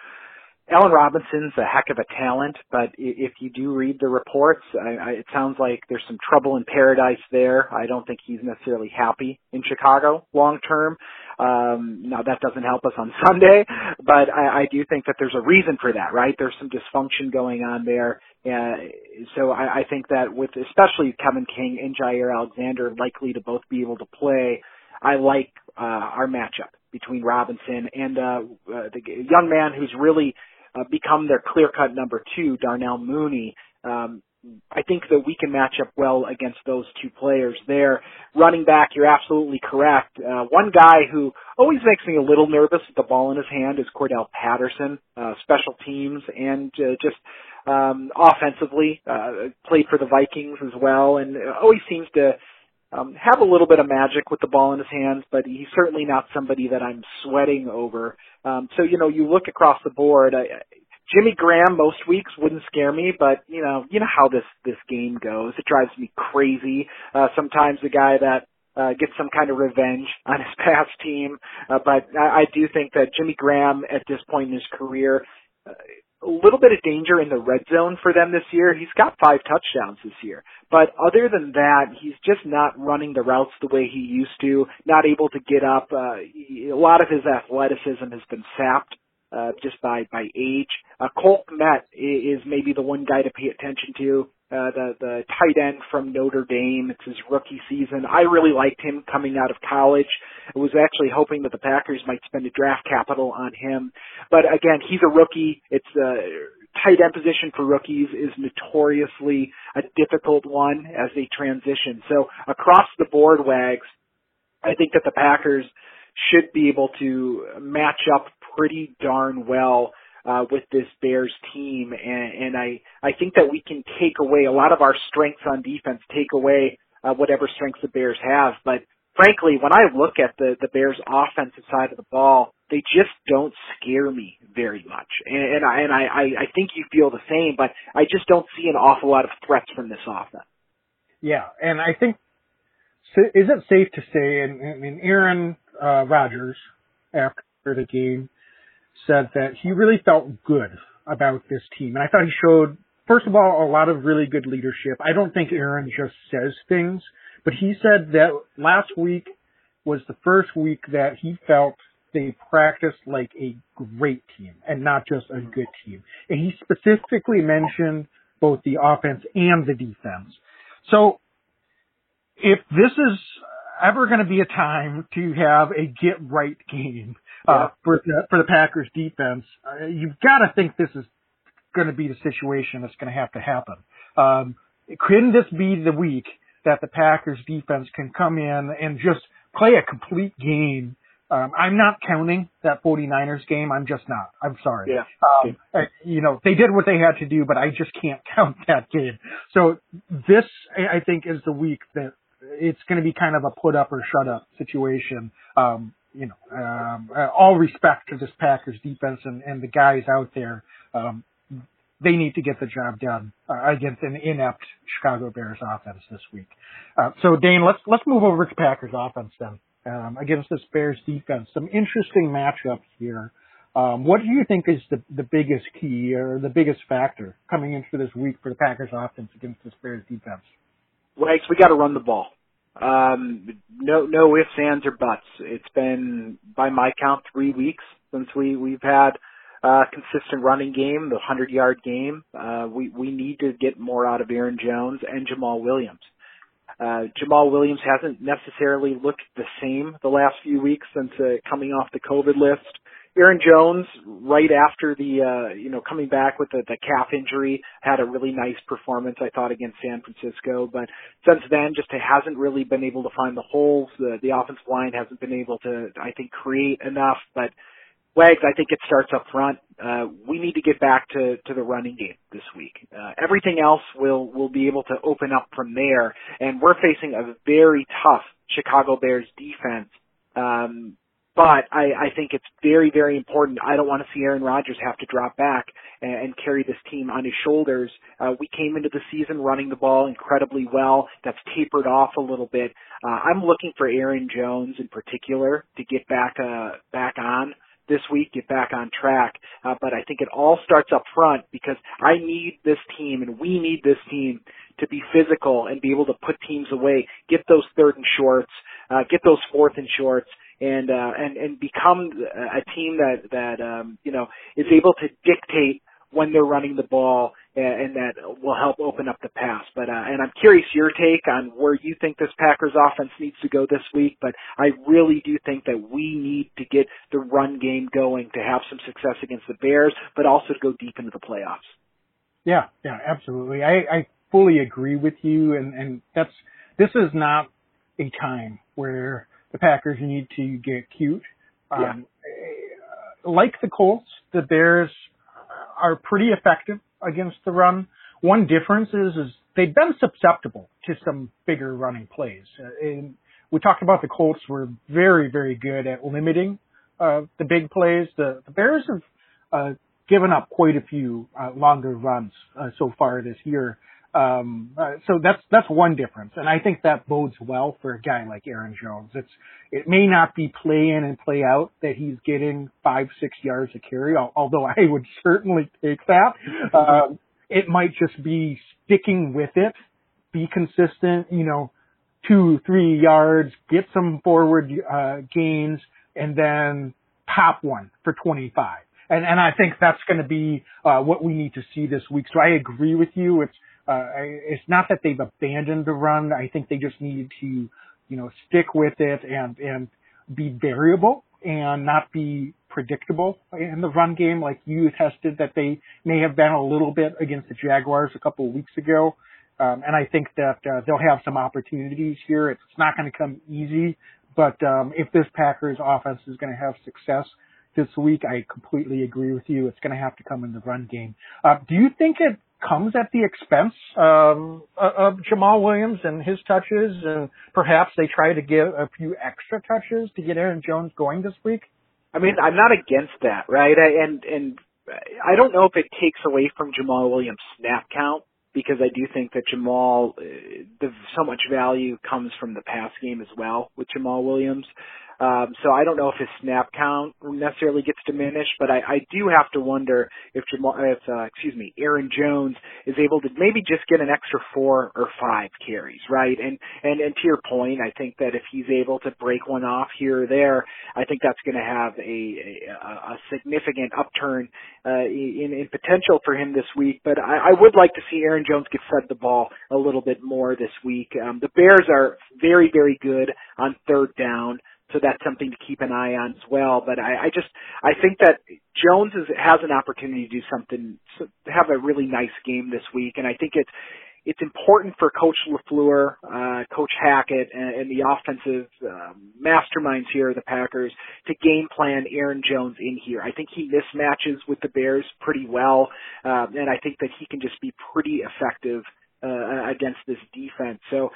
Allen Robinson's a heck of a talent, but if you do read the reports, I, I, it sounds like there's some trouble in paradise there. I don't think he's necessarily happy in Chicago long term. Um, now that doesn't help us on Sunday, but I, I do think that there's a reason for that, right? There's some dysfunction going on there. Uh, so I, I think that with especially Kevin King and Jaire Alexander likely to both be able to play, I like uh, our matchup between Robinson and uh, uh, the young man who's really uh, become their clear-cut number two, Darnell Mooney. Um, I think that we can match up well against those two players there. Running back, you're absolutely correct. Uh, one guy who always makes me a little nervous with the ball in his hand is Cordarrelle Patterson, uh, special teams and uh, just um, offensively, uh, played for the Vikings as well and always seems to um, have a little bit of magic with the ball in his hands, but he's certainly not somebody that I'm sweating over. Um, so, you know, you look across the board, I, Jimmy Graham most weeks wouldn't scare me, but you know, you know how this this game goes. It drives me crazy. Uh, sometimes the guy that uh, gets some kind of revenge on his past team, uh, but I, I do think that Jimmy Graham at this point in his career. Uh, a little bit of danger in the red zone for them this year. He's got five touchdowns this year. But other than that, he's just not running the routes the way he used to, not able to get up. Uh, a lot of his athleticism has been sapped uh, just by by age. Uh, Cole Kmet is maybe the one guy to pay attention to. Uh, the the tight end from Notre Dame. It's his rookie season. I really liked him coming out of college. I was actually hoping that the Packers might spend a draft capital on him, but again, he's a rookie. It's a tight end position for rookies is notoriously a difficult one as they transition. So across the board, Wags, I think that the Packers should be able to match up pretty darn well uh, with this Bears team, and, and I I think that we can take away a lot of our strengths on defense, take away uh, whatever strengths the Bears have. But frankly, when I look at the the Bears' offensive side of the ball, they just don't scare me very much, and, and I and I I think you feel the same, but I just don't see an awful lot of threats from this offense. Yeah, and I think is it safe to say, and mean Aaron uh, Rodgers after the game said that he really felt good about this team. And I thought he showed, first of all, a lot of really good leadership. I don't think Aaron just says things, but he said that last week was the first week that he felt they practiced like a great team and not just a good team. And he specifically mentioned both the offense and the defense. So if this is ever going to be a time to have a get right game, uh, for the, for the Packers defense, uh, you've got to think this is going to be the situation that's going to have to happen. Um, couldn't this be the week that the Packers defense can come in and just play a complete game? Um, I'm not counting that 49ers game. I'm just not. I'm sorry. Yeah. Um, I, you know, they did what they had to do, but I just can't count that game. So this, I think, is the week that it's going to be kind of a put up or shut up situation. Um, you know, um, uh, all respect to this Packers defense and, and the guys out there. Um, they need to get the job done uh, against an inept Chicago Bears offense this week. Uh, so Dane, let's let's move over to Packers offense then um, against this Bears defense. Some interesting matchups here. Um, what do you think is the the biggest key or the biggest factor coming into this week for the Packers offense against this Bears defense? Wags, we got to run the ball. Um, no, no ifs, ands, or buts. It's been, by my count, three weeks since we we've had a consistent running game, the hundred yard game. Uh, we we need to get more out of Aaron Jones and Jamaal Williams. Uh, Jamaal Williams hasn't necessarily looked the same the last few weeks since uh, coming off the COVID list. Aaron Jones, right after the uh, you know coming back with the, the calf injury, had a really nice performance I thought against San Francisco. But since then, just hasn't really been able to find the holes. The the offensive line hasn't been able to I think create enough. But Wags, I think it starts up front. Uh, we need to get back to, to the running game this week. Uh, everything else will will be able to open up from there. And we're facing a very tough Chicago Bears defense. Um, but I, I think it's very, very important. I don't want to see Aaron Rodgers have to drop back and, and carry this team on his shoulders. Uh, we came into the season running the ball incredibly well. That's tapered off a little bit. Uh, I'm looking for Aaron Jones in particular to get back, uh, back on this week, get back on track. Uh, but I think it all starts up front because I need this team and we need this team to be physical and be able to put teams away, get those third and shorts, uh, get those fourth and shorts, and uh, and and become a team that that um, you know is able to dictate when they're running the ball and that will help open up the pass. But uh, and I'm curious your take on where you think this Packers offense needs to go this week. But I really do think that we need to get the run game going to have some success against the Bears, but also to go deep into the playoffs. Yeah, yeah, absolutely. I, I fully agree with you, and and that's this is not a time where the Packers need to get cute. Yeah. Um, like the Colts, the Bears are pretty effective against the run. One difference is, is they've been susceptible to some bigger running plays. Uh, and we talked about the Colts were very, very good at limiting uh, the big plays. The, the Bears have uh, given up quite a few uh, longer runs uh, so far this year. Um, uh, so that's that's one difference, and I think that bodes well for a guy like Aaron Jones. It's it may not be play in and play out that he's getting five six yards a carry, although I would certainly take that. Um, it might just be sticking with it, be consistent, you know, two three yards, get some forward uh, gains, and then pop one for twenty five. And and I think that's going to be uh, what we need to see this week. So I agree with you. It's uh, it's not that they've abandoned the run. I think they just need to, you know, stick with it and, and be variable and not be predictable in the run game like you tested that they may have been a little bit against the Jaguars a couple of weeks ago. Um, and I think that uh, they'll have some opportunities here. It's not going to come easy, but um, if this Packers offense is going to have success this week, I completely agree with you. It's going to have to come in the run game. Uh, do you think it comes at the expense um, of Jamaal Williams and his touches, and perhaps they try to give a few extra touches to get Aaron Jones going this week? I mean, I'm not against that, right? And and I don't know if it takes away from Jamaal Williams' snap count because I do think that Jamaal, uh, the so much value comes from the pass game as well with Jamaal Williams. Um, so I don't know if his snap count necessarily gets diminished, but I, I do have to wonder if Jamaal, if uh, excuse me, Aaron Jones is able to maybe just get an extra four or five carries, right? And and and to your point, I think that if he's able to break one off here or there, I think that's going to have a, a a significant upturn uh, in in potential for him this week. But I, I would like to see Aaron Jones get fed the ball a little bit more this week. Um, the Bears are very very good on third down so that's something to keep an eye on as well. But I, I just I think that Jones is, has an opportunity to do something, have a really nice game this week, and I think it's it's important for Coach LaFleur, uh, Coach Hackett, and, and the offensive um, masterminds here, the Packers, to game plan Aaron Jones in here. I think he mismatches with the Bears pretty well, um, and I think that he can just be pretty effective uh, against this defense. So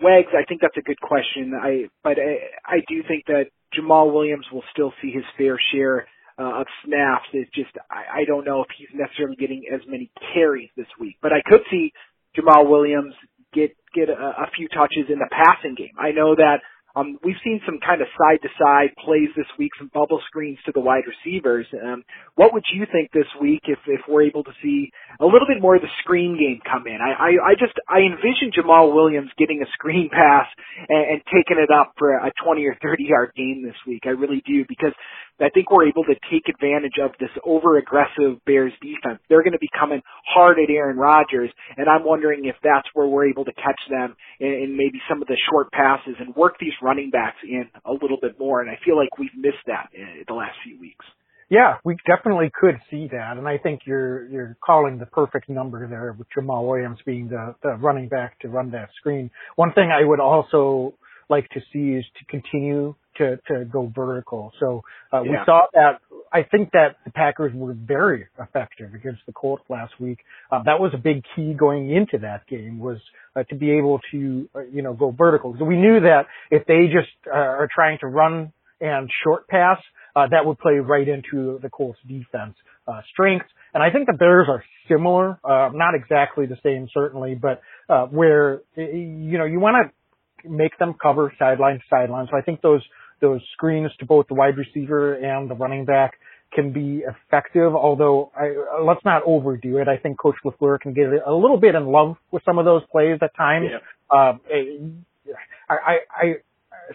Wags, I think that's a good question. I but I, I do think that Jamaal Williams will still see his fair share uh, of snaps. It's just I, I don't know if he's necessarily getting as many carries this week, but I could see Jamaal Williams get get a, a few touches in the passing game. I know that um, we've seen some kind of side to side plays this week, some bubble screens to the wide receivers. Um, what would you think this week if, if we're able to see a little bit more of the screen game come in? I, I, I just, I envision Jamaal Williams getting a screen pass and, and taking it up for a 20 or 30 yard gain this week. I really do because I think we're able to take advantage of this over aggressive Bears defense. They're going to be coming hard at Aaron Rodgers, and I'm wondering if that's where we're able to catch them in, maybe some of the short passes and work these running backs in a little bit more. And I feel like we've missed that in the last few weeks. Yeah, we definitely could see that, and I think you're you're calling the perfect number there with Jamaal Williams being the, the running back to run that screen. One thing I would also like to see is to continue to to go vertical. So uh, we Yeah. saw that. I think that the Packers were very effective against the Colts last week. Uh, that was a big key going into that game was uh, to be able to uh, you know go vertical. So we knew that if they just uh, are trying to run and short pass, uh, that would play right into the Colts defense uh, strengths. And I think the Bears are similar, uh, not exactly the same certainly, but uh, where you know you want to make them cover sideline to sideline. So I think those those screens to both the wide receiver and the running back can be effective. Although I, let's not overdo it. I think Coach LaFleur can get a little bit in love with some of those plays at times. Yeah. Uh, I, I, I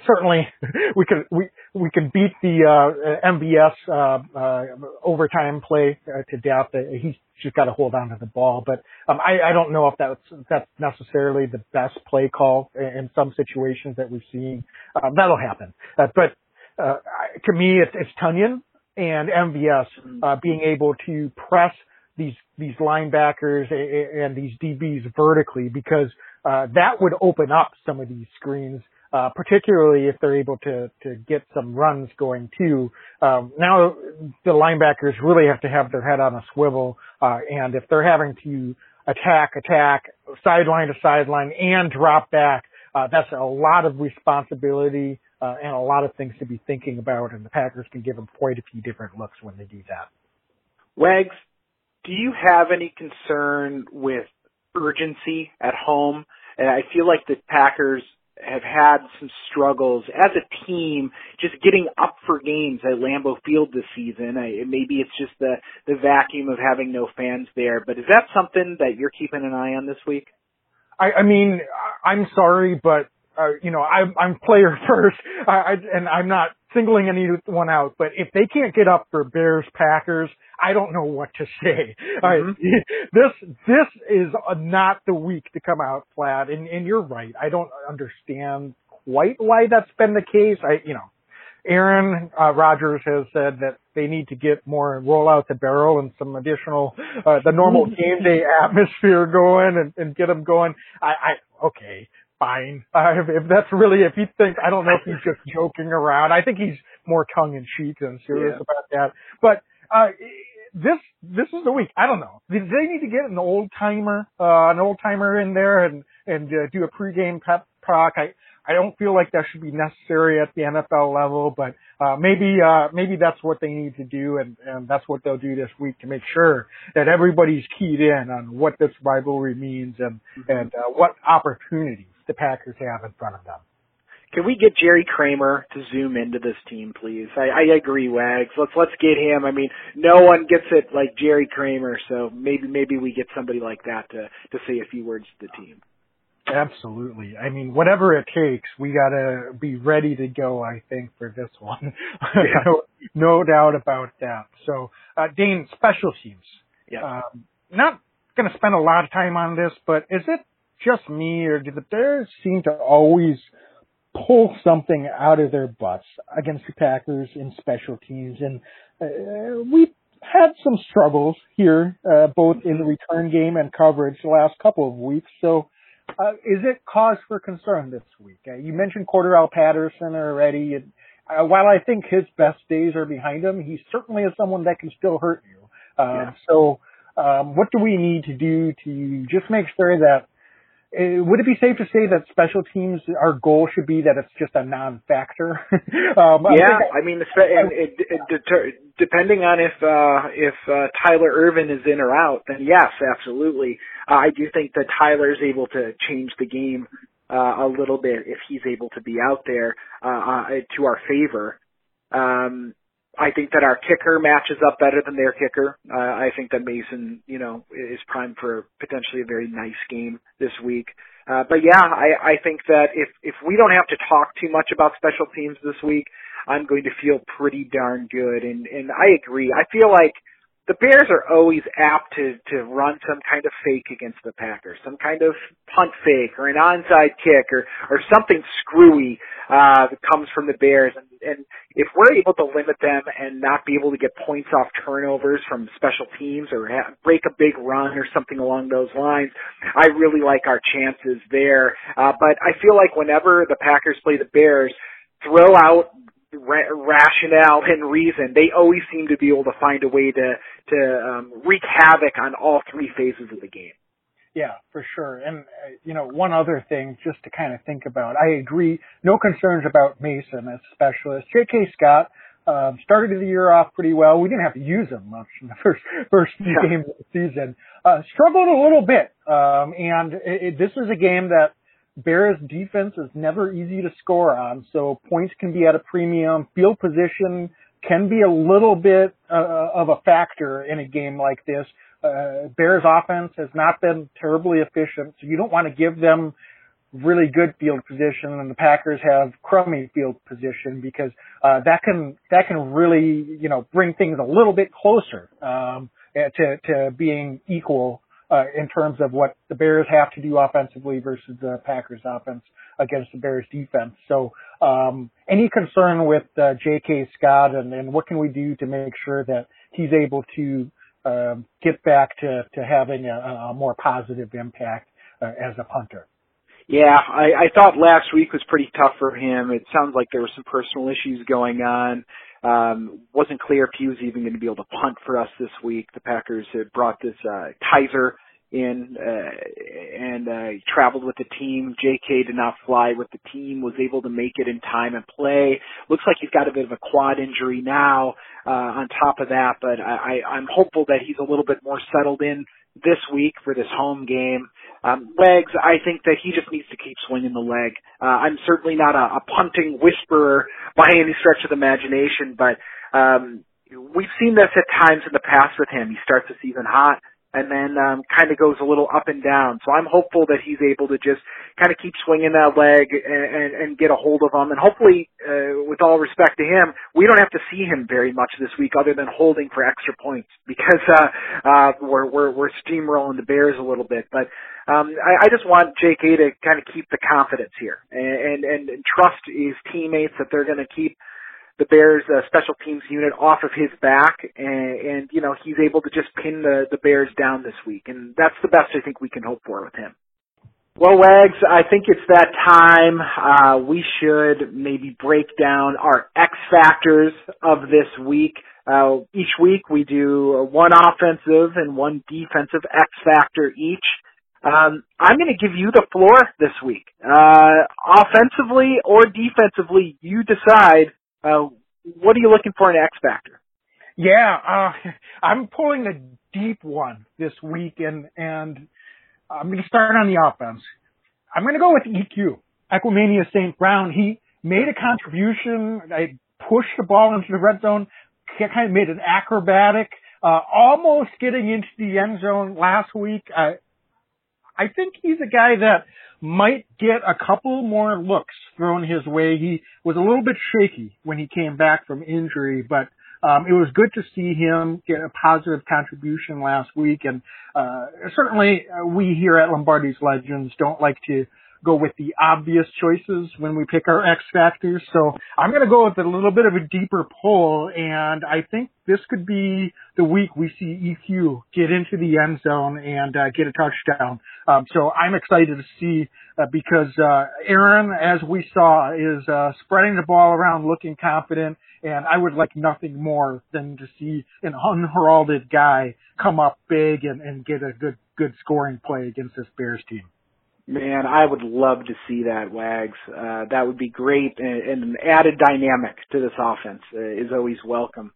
certainly we could we we can beat the uh, MVS uh, uh, overtime play uh, to death. Uh, he's just got to hold on to the ball. But um, I, I don't know if that's that's necessarily the best play call in some situations that we've seen. Um, that'll happen. Uh, but uh, to me, it's, it's Tonyan and MVS uh, being able to press these these linebackers and these DBs vertically because uh, that would open up some of these screens uh, particularly if they're able to to get some runs going too. Um, now the linebackers really have to have their head on a swivel, uh, and if they're having to attack, attack, sideline to sideline, and drop back, uh, that's a lot of responsibility uh, and a lot of things to be thinking about. And the Packers can give them quite a few different looks when they do that. Wags, do you have any concern with urgency at home? And I feel like the Packers have had some struggles as a team just getting up for games at Lambeau Field this season. I, maybe it's just the the vacuum of having no fans there, but is that something that you're keeping an eye on this week? I, I mean, I'm sorry, but uh, you know, I'm, I'm player first, I, I, and I'm not singling anyone out, but if they can't get up for Bears Packers, I don't know what to say. Mm-hmm. this this is not the week to come out flat, and, and you're right. I don't understand quite why that's been the case. I you know, Aaron uh, Rodgers has said that they need to get more rollout to barrel and some additional uh, the normal game day atmosphere going and, and get them going. I, I okay fine. Uh, if, if that's really, if he thinks, I don't know if he's just joking around. I think he's more tongue in cheek than serious yeah. about that. But, uh, this, this is the week. I don't know. Did they need to get an old timer, uh, an old timer in there and, and, uh, do a pregame pep talk? I, I don't feel like that should be necessary at the NFL level, but uh, maybe uh, maybe that's what they need to do, and, and that's what they'll do this week to make sure that everybody's keyed in on what this rivalry means and mm-hmm. and uh, what opportunities the Packers have in front of them. Can we get Jerry Kramer to zoom into this team, please? I, I agree, Wags. Let's let's get him. I mean, no one gets it like Jerry Kramer, so maybe maybe we get somebody like that to to say a few words to the team. Absolutely. I mean, whatever it takes, we gotta be ready to go. I think for this one, yeah. no, no doubt about that. So, uh, Dane, special teams. Yeah. Um, not gonna spend a lot of time on this, but is it just me, or do the Bears seem to always pull something out of their butts against the Packers in special teams? And uh, we've had some struggles here, uh, both in the return game and coverage the last couple of weeks. So, uh, is it cause for concern this week? Uh, you mentioned Cordarrelle Patterson already. And, uh, while I think his best days are behind him, he certainly is someone that can still hurt you. Um, yeah. So, um, what do we need to do to just make sure that uh, would it be safe to say that special teams, our goal should be that it's just a non-factor? um, yeah, I, I mean, it, it, it deter, depending on if uh, if uh, Tyler Ervin is in or out, then yes, absolutely. Uh, I do think that Tyler is able to change the game uh, a little bit if he's able to be out there uh, uh, to our favor. Um, I think that our kicker matches up better than their kicker. Uh, I think that Mason, you know, is primed for potentially a very nice game this week. Uh, but yeah, I, I think that if, if we don't have to talk too much about special teams this week, I'm going to feel pretty darn good. And, and I agree. I feel like the Bears are always apt to, to run some kind of fake against the Packers, some kind of punt fake or an onside kick or, or something screwy, uh, that comes from the Bears. And, and if we're able to limit them and not be able to get points off turnovers from special teams or ha- break a big run or something along those lines, I really like our chances there. Uh, but I feel like whenever the Packers play the Bears, throw out ra- rationale and reason, they always seem to be able to find a way to to um, wreak havoc on all three phases of the game. Yeah, for sure. And uh, you know, one other thing just to kind of think about. I agree. No concerns about Mason as a specialist. J.K. Scott um, started the year off pretty well. We didn't have to use him much in the first first yeah. games of the season. Uh, struggled a little bit, um, and it, it, this is a game that Bears defense is never easy to score on, so points can be at a premium. Field position can be a little bit uh, of a factor in a game like this. Uh, Bears offense has not been terribly efficient, so you don't want to give them really good field position and the Packers have crummy field position because uh, that can that can really you know bring things a little bit closer um, eh, to to being equal uh, in terms of what the Bears have to do offensively versus the Packers offense against the Bears defense. So, um, any concern with uh, J.K. Scott and, and what can we do to make sure that he's able to um, get back to, to having a, a more positive impact uh, as a punter? Yeah, I, I thought last week was pretty tough for him. It sounds like there were some personal issues going on. Um, wasn't clear if he was even going to be able to punt for us this week. The Packers had brought this uh, Kizer in uh, and uh, traveled with the team. J.K. did not fly with the team. Was able to make it in time and play. Looks like he's got a bit of a quad injury now. Uh, on top of that, but I, I, I'm hopeful that he's a little bit more settled in this week for this home game. Um, legs, I think that he just needs to keep swinging the leg. Uh, I'm certainly not a, a punting whisperer by any stretch of the imagination, but um, we've seen this at times in the past with him. He starts the season hot and then um, kind of goes a little up and down. So I'm hopeful that he's able to just kind of keep swinging that leg and, and, and get a hold of him. And hopefully, uh, with all respect to him, we don't have to see him very much this week, other than holding for extra points because uh, uh, we're we're we're steamrolling the Bears a little bit. But um, I, I just want J.K. to kind of keep the confidence here and and, and trust his teammates that they're going to keep the Bears uh, special teams unit off of his back, and, and you know he's able to just pin the the Bears down this week, and that's the best I think we can hope for with him. Well, Wags, I think it's that time. Uh, we should maybe break down our X factors of this week. Uh, each week we do one offensive and one defensive X factor each. Um, I'm going to give you the floor this week. Uh, offensively or defensively, you decide uh, what are you looking for in X Factor? Yeah, uh, I'm pulling a deep one this week, and and I'm going to start on the offense. I'm going to go with EQ, Equanimeous St. Brown. He made a contribution. I pushed the ball into the red zone, kind of made an acrobatic, uh, almost getting into the end zone last week. Uh, I think he's a guy that might get a couple more looks thrown his way. He was a little bit shaky when he came back from injury, but um, it was good to see him get a positive contribution last week. And uh, certainly, uh, we here at Lombardi's Legends don't like to go with the obvious choices when we pick our X factors. So I'm going to go with a little bit of a deeper pull, and I think this could be the week we see EQ get into the end zone and uh, get a touchdown. Um, so I'm excited to see uh, because uh, Aaron, as we saw, is uh, spreading the ball around, looking confident, and I would like nothing more than to see an unheralded guy come up big and, and get a good good scoring play against this Bears team. Man, I would love to see that, Wags. Uh, that would be great, and, and an added dynamic to this offense uh, is always welcome.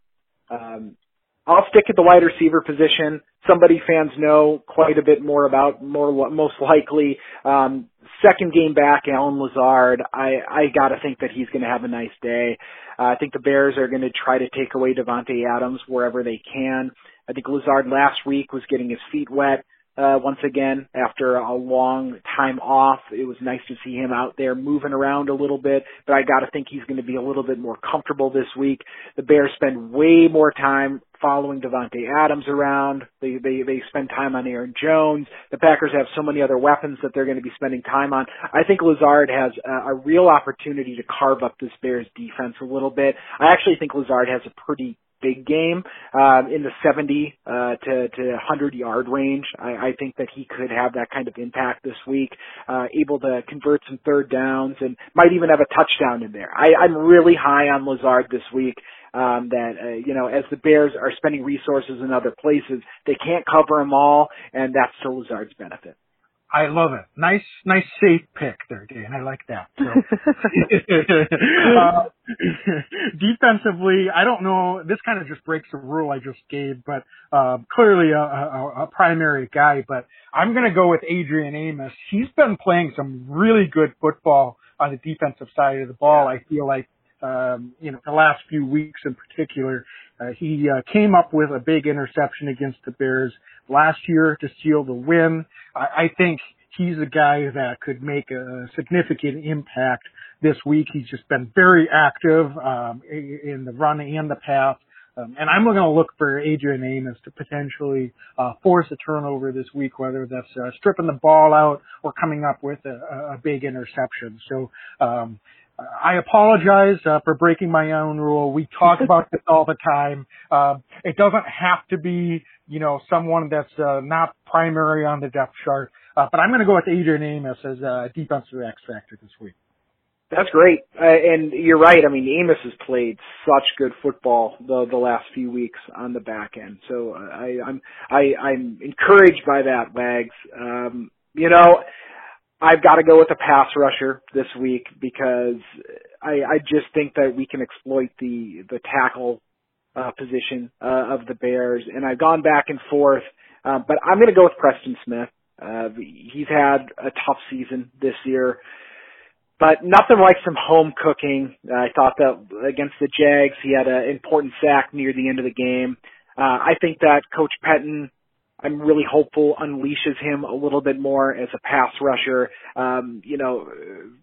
Um, I'll stick at the wide receiver position. Somebody fans know quite a bit more about, more most likely. Um, second game back, Allen Lazard. I I got to think that he's to have a nice day. Uh, I think the Bears are to try to take away Davante Adams wherever they can. I think Lazard last week was getting his feet wet uh, once again after a long time off. It was nice to see him out there moving around a little bit, but I got to think he's going to be a little bit more comfortable this week. The Bears spend way more time following Davante Adams around. They they they spend time on Aaron Jones. The Packers have so many other weapons that they're going to be spending time on. I think Lazard has a, a real opportunity to carve up this Bears defense a little bit. I actually think Lazard has a pretty big game um, in the 70 uh, to to 100 yard range. I, I think that he could have that kind of impact this week, uh, able to convert some third downs and might even have a touchdown in there. I, I'm really high on Lazard this week. Um, that uh, you know, as the Bears are spending resources in other places, they can't cover them all, and that's to Lazard's benefit. I love it. Nice, nice safe pick there, Dan. I like that. So. uh, defensively, I don't know. This kind of just breaks the rule I just gave, but uh, clearly a, a, a primary guy. But I'm going to go with Adrian Amos. He's been playing some really good football on the defensive side of the ball. I feel like um, you know, the last few weeks in particular. Uh, he uh, came up with a big interception against the Bears last year to seal the win. I, I think he's a guy that could make a significant impact this week. He's just been very active um, in the run and the pass. Um, and I'm going to look for Adrian Amos to potentially uh, force a turnover this week, whether that's uh, stripping the ball out or coming up with a, a big interception. So um, I apologize uh, for breaking my own rule. We talk about this all the time. Uh, it doesn't have to be, you know, someone that's uh, not primary on the depth chart. Uh, but I'm going to go with Adrian Amos as a defensive X factor this week. That's great, uh, and you're right. I mean, Amos has played such good football the the last few weeks on the back end. So uh, I, I'm I, I'm encouraged by that, Wags. Um, you know, I've got to go with a pass rusher this week because I, I just think that we can exploit the the tackle uh, position uh, of the Bears, and I've gone back and forth, uh, but I'm going to go with Preston Smith. Uh, he's had a tough season this year but nothing like some home cooking. Uh, I thought that against the Jags, he had an important sack near the end of the game. Uh, I think that Coach Pettine I'm really hopeful unleashes him a little bit more as a pass rusher. Um, you know,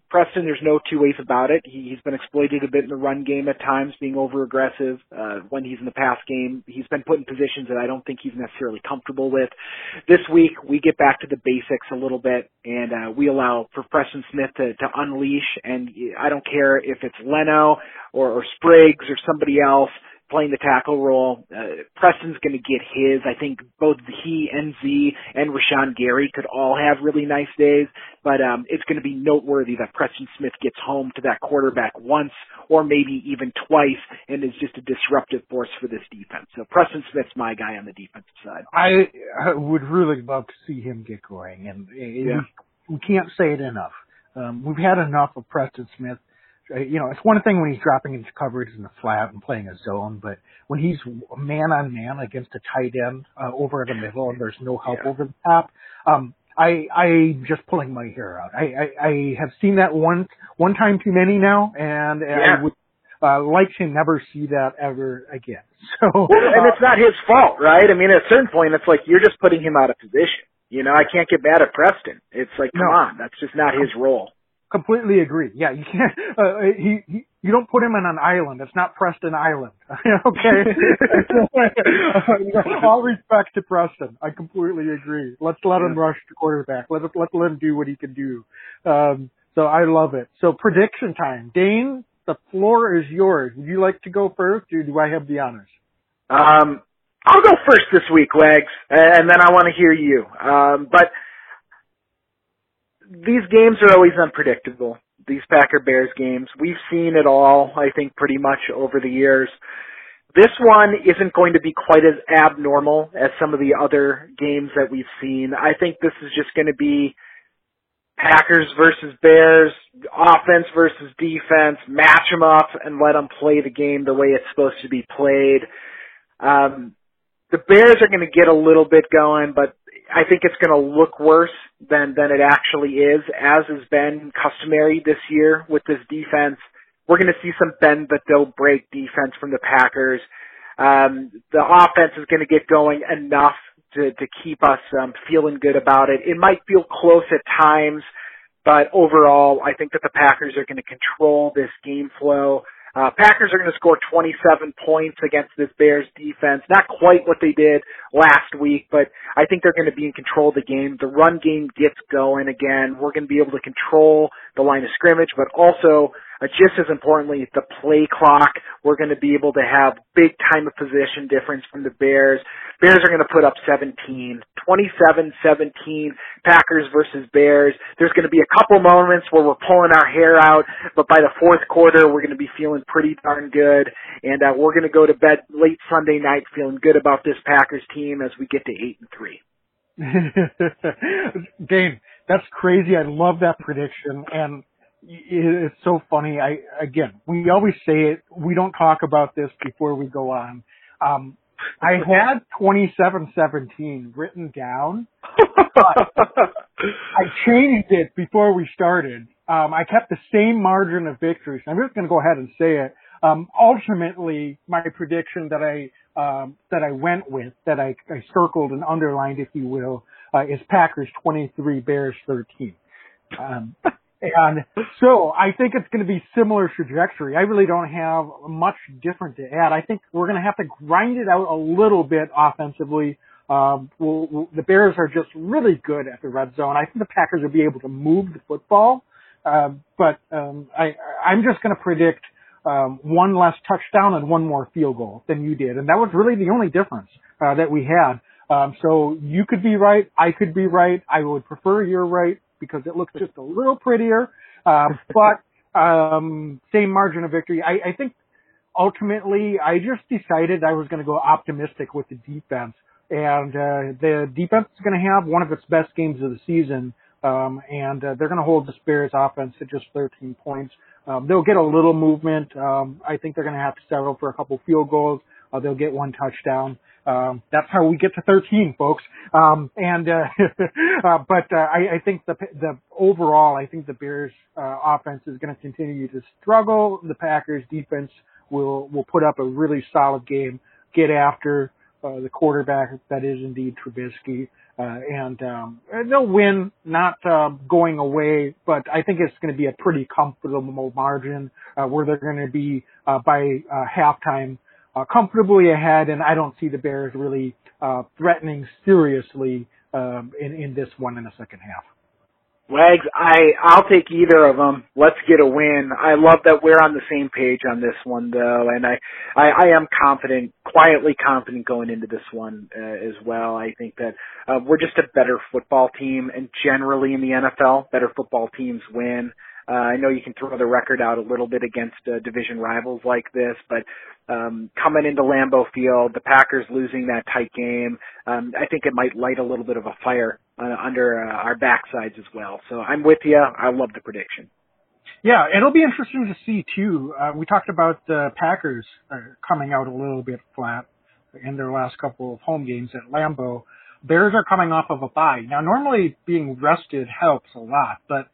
Preston, there's no two ways about it. He, he's been exploited a bit in the run game at times, being over aggressive. Uh, when he's in the pass game, he's been put in positions that I don't think he's necessarily comfortable with. This week, we get back to the basics a little bit, and uh, we allow for Preston Smith to, to unleash. And I don't care if it's Leno or, or Spriggs or somebody else playing the tackle role. Uh, Preston's going to get his. I think both he and Z and Rashan Gary could all have really nice days, but um, it's going to be noteworthy that Preston Smith gets home to that quarterback once or maybe even twice and is just a disruptive force for this defense. So Preston Smith's my guy on the defensive side. I, I would really love to see him get going, and yeah. we, we can't say it enough. Um, we've had enough of Preston Smith you know, it's one thing when he's dropping into coverage in the flat and playing a zone, but when he's man on man against a tight end uh, over the middle and there's no help yeah. over the top, um, I I just pulling my hair out. I, I I have seen that one one time too many now, and yeah. I would uh, like to never see that ever again. So, well, and it's not his fault, right? I mean, at a certain point, it's like you're just putting him out of position. You know, I can't get mad at Preston. It's like, come no. on, that's just not his role. Completely agree. Yeah, you can't. Uh, he, he you don't put him in an island. It's not Preston Island. okay. All respect to Preston. I completely agree. Let's let him rush the quarterback. Let let let him do what he can do. Um, so I love it. So prediction time. Dane, the floor is yours. Would you like to go first, or do I have the honors? Um, I'll go first this week, Wags, and then I want to hear you. Um, but these games are always unpredictable. These Packer Bears games. We've seen it all, I think, pretty much over the years. This one isn't going to be quite as abnormal as some of the other games that we've seen. I think this is just going to be Packers versus Bears, offense versus defense, match them up and let them play the game the way it's supposed to be played. Um, the Bears are going to get a little bit going, but I think it's going to look worse than than it actually is, as has been customary this year with this defense. We're going to see some bend but don't break defense from the Packers. Um, the offense is going to get going enough to to keep us um, feeling good about it. It might feel close at times, but overall, I think that the Packers are going to control this game flow. Uh, Packers are going to score 27 points against this Bears defense. Not quite what they did last week, but I think they're going to be in control of the game. The run game gets going again. We're going to be able to control the line of scrimmage, but also uh, just as importantly, the play clock. We're going to be able to have big time of position difference from the Bears. Bears are going to put up 17, 27-17, Packers versus Bears. There's going to be a couple moments where we're pulling our hair out, but by the fourth quarter, we're going to be feeling pretty darn good, and uh, we're going to go to bed late Sunday night feeling good about this Packers team as we get to eight and three. Dane, that's crazy. I love that prediction, and it's so funny. I again, we always say it. We don't talk about this before we go on. Um, I had twenty seven seventeen written down, but I changed it before we started. Um, I kept the same margin of victory. So I'm just going to go ahead and say it. Um, ultimately, my prediction that I um, that I went with, that I, I circled and underlined, if you will, uh, is Packers 23, Bears 13. Um, and so I think it's going to be similar trajectory. I really don't have much different to add. I think we're going to have to grind it out a little bit offensively. Um, we'll, we'll, the Bears are just really good at the red zone. I think the Packers will be able to move the football. Uh, but um, I, I'm just going to predict um, one less touchdown and one more field goal than you did, and that was really the only difference uh, that we had. Um, so you could be right, I could be right. I would prefer you're right because it looks just a little prettier. Uh, but um, same margin of victory. I, I think ultimately I just decided I was going to go optimistic with the defense, and uh, the defense is going to have one of its best games of the season. Um, and uh, they're going to hold the Bears offense to just 13 points. Um, they'll get a little movement. Um, I think they're going to have to settle for a couple field goals. Uh, they'll get one touchdown. Um, that's how we get to 13, folks. Um, and uh, uh, but uh, I, I think the the overall, I think the Bears uh, offense is going to continue to struggle. The Packers defense will will put up a really solid game, get after uh, the quarterback that is indeed Trubisky, uh, and um, they'll win, not uh, going away. But I think it's going to be a pretty comfortable margin uh, where they're going to be uh, by uh, halftime uh, comfortably ahead, and I don't see the Bears really uh, threatening seriously um, in in this one in the second half. Wags, I I'll take either of them. Let's get a win. I love that we're on the same page on this one though, and I I, I am confident, quietly confident going into this one uh, as well. I think that uh, we're just a better football team, and generally in the NFL, better football teams win. Uh, I know you can throw the record out a little bit against uh, division rivals like this, but um, coming into Lambeau Field, the Packers losing that tight game, um, I think it might light a little bit of a fire uh, under uh, our backsides as well. So I'm with you. I love the prediction. Yeah, it'll be interesting to see too. Uh, we talked about the Packers uh, coming out a little bit flat in their last couple of home games at Lambeau. Bears are coming off of a bye. Now, normally being rested helps a lot, but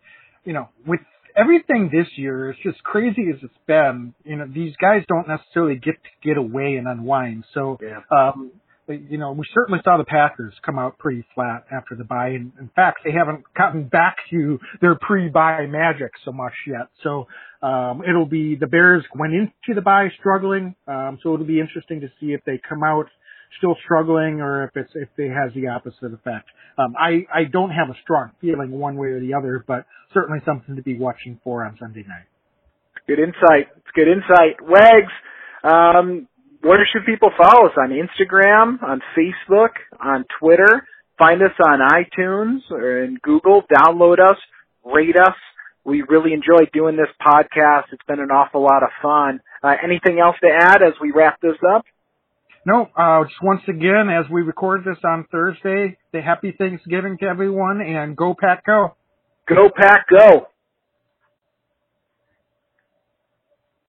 you know, with everything this year is just crazy as it's been. You know, these guys don't necessarily get to get away and unwind. So, yeah. um, you know, we certainly saw the Packers come out pretty flat after the bye. And in fact, they haven't gotten back to their pre-bye magic so much yet. So, um, it'll be the Bears went into the bye struggling. Um, so it'll be interesting to see if they come out still struggling or if it's if it has the opposite effect. Um, I I don't have a strong feeling one way or the other, but certainly something to be watching for on Sunday night. Good insight. It's good insight. Wags, um, where should people follow us on Instagram, on Facebook, on Twitter? Find us on iTunes or in Google. Download us, rate us. We really enjoy doing this podcast. It's been an awful lot of fun. Uh, anything else to add as we wrap this up? No, uh, just once again, as we record this on Thursday, the happy Thanksgiving to everyone and go Pack Go. Go Pack Go.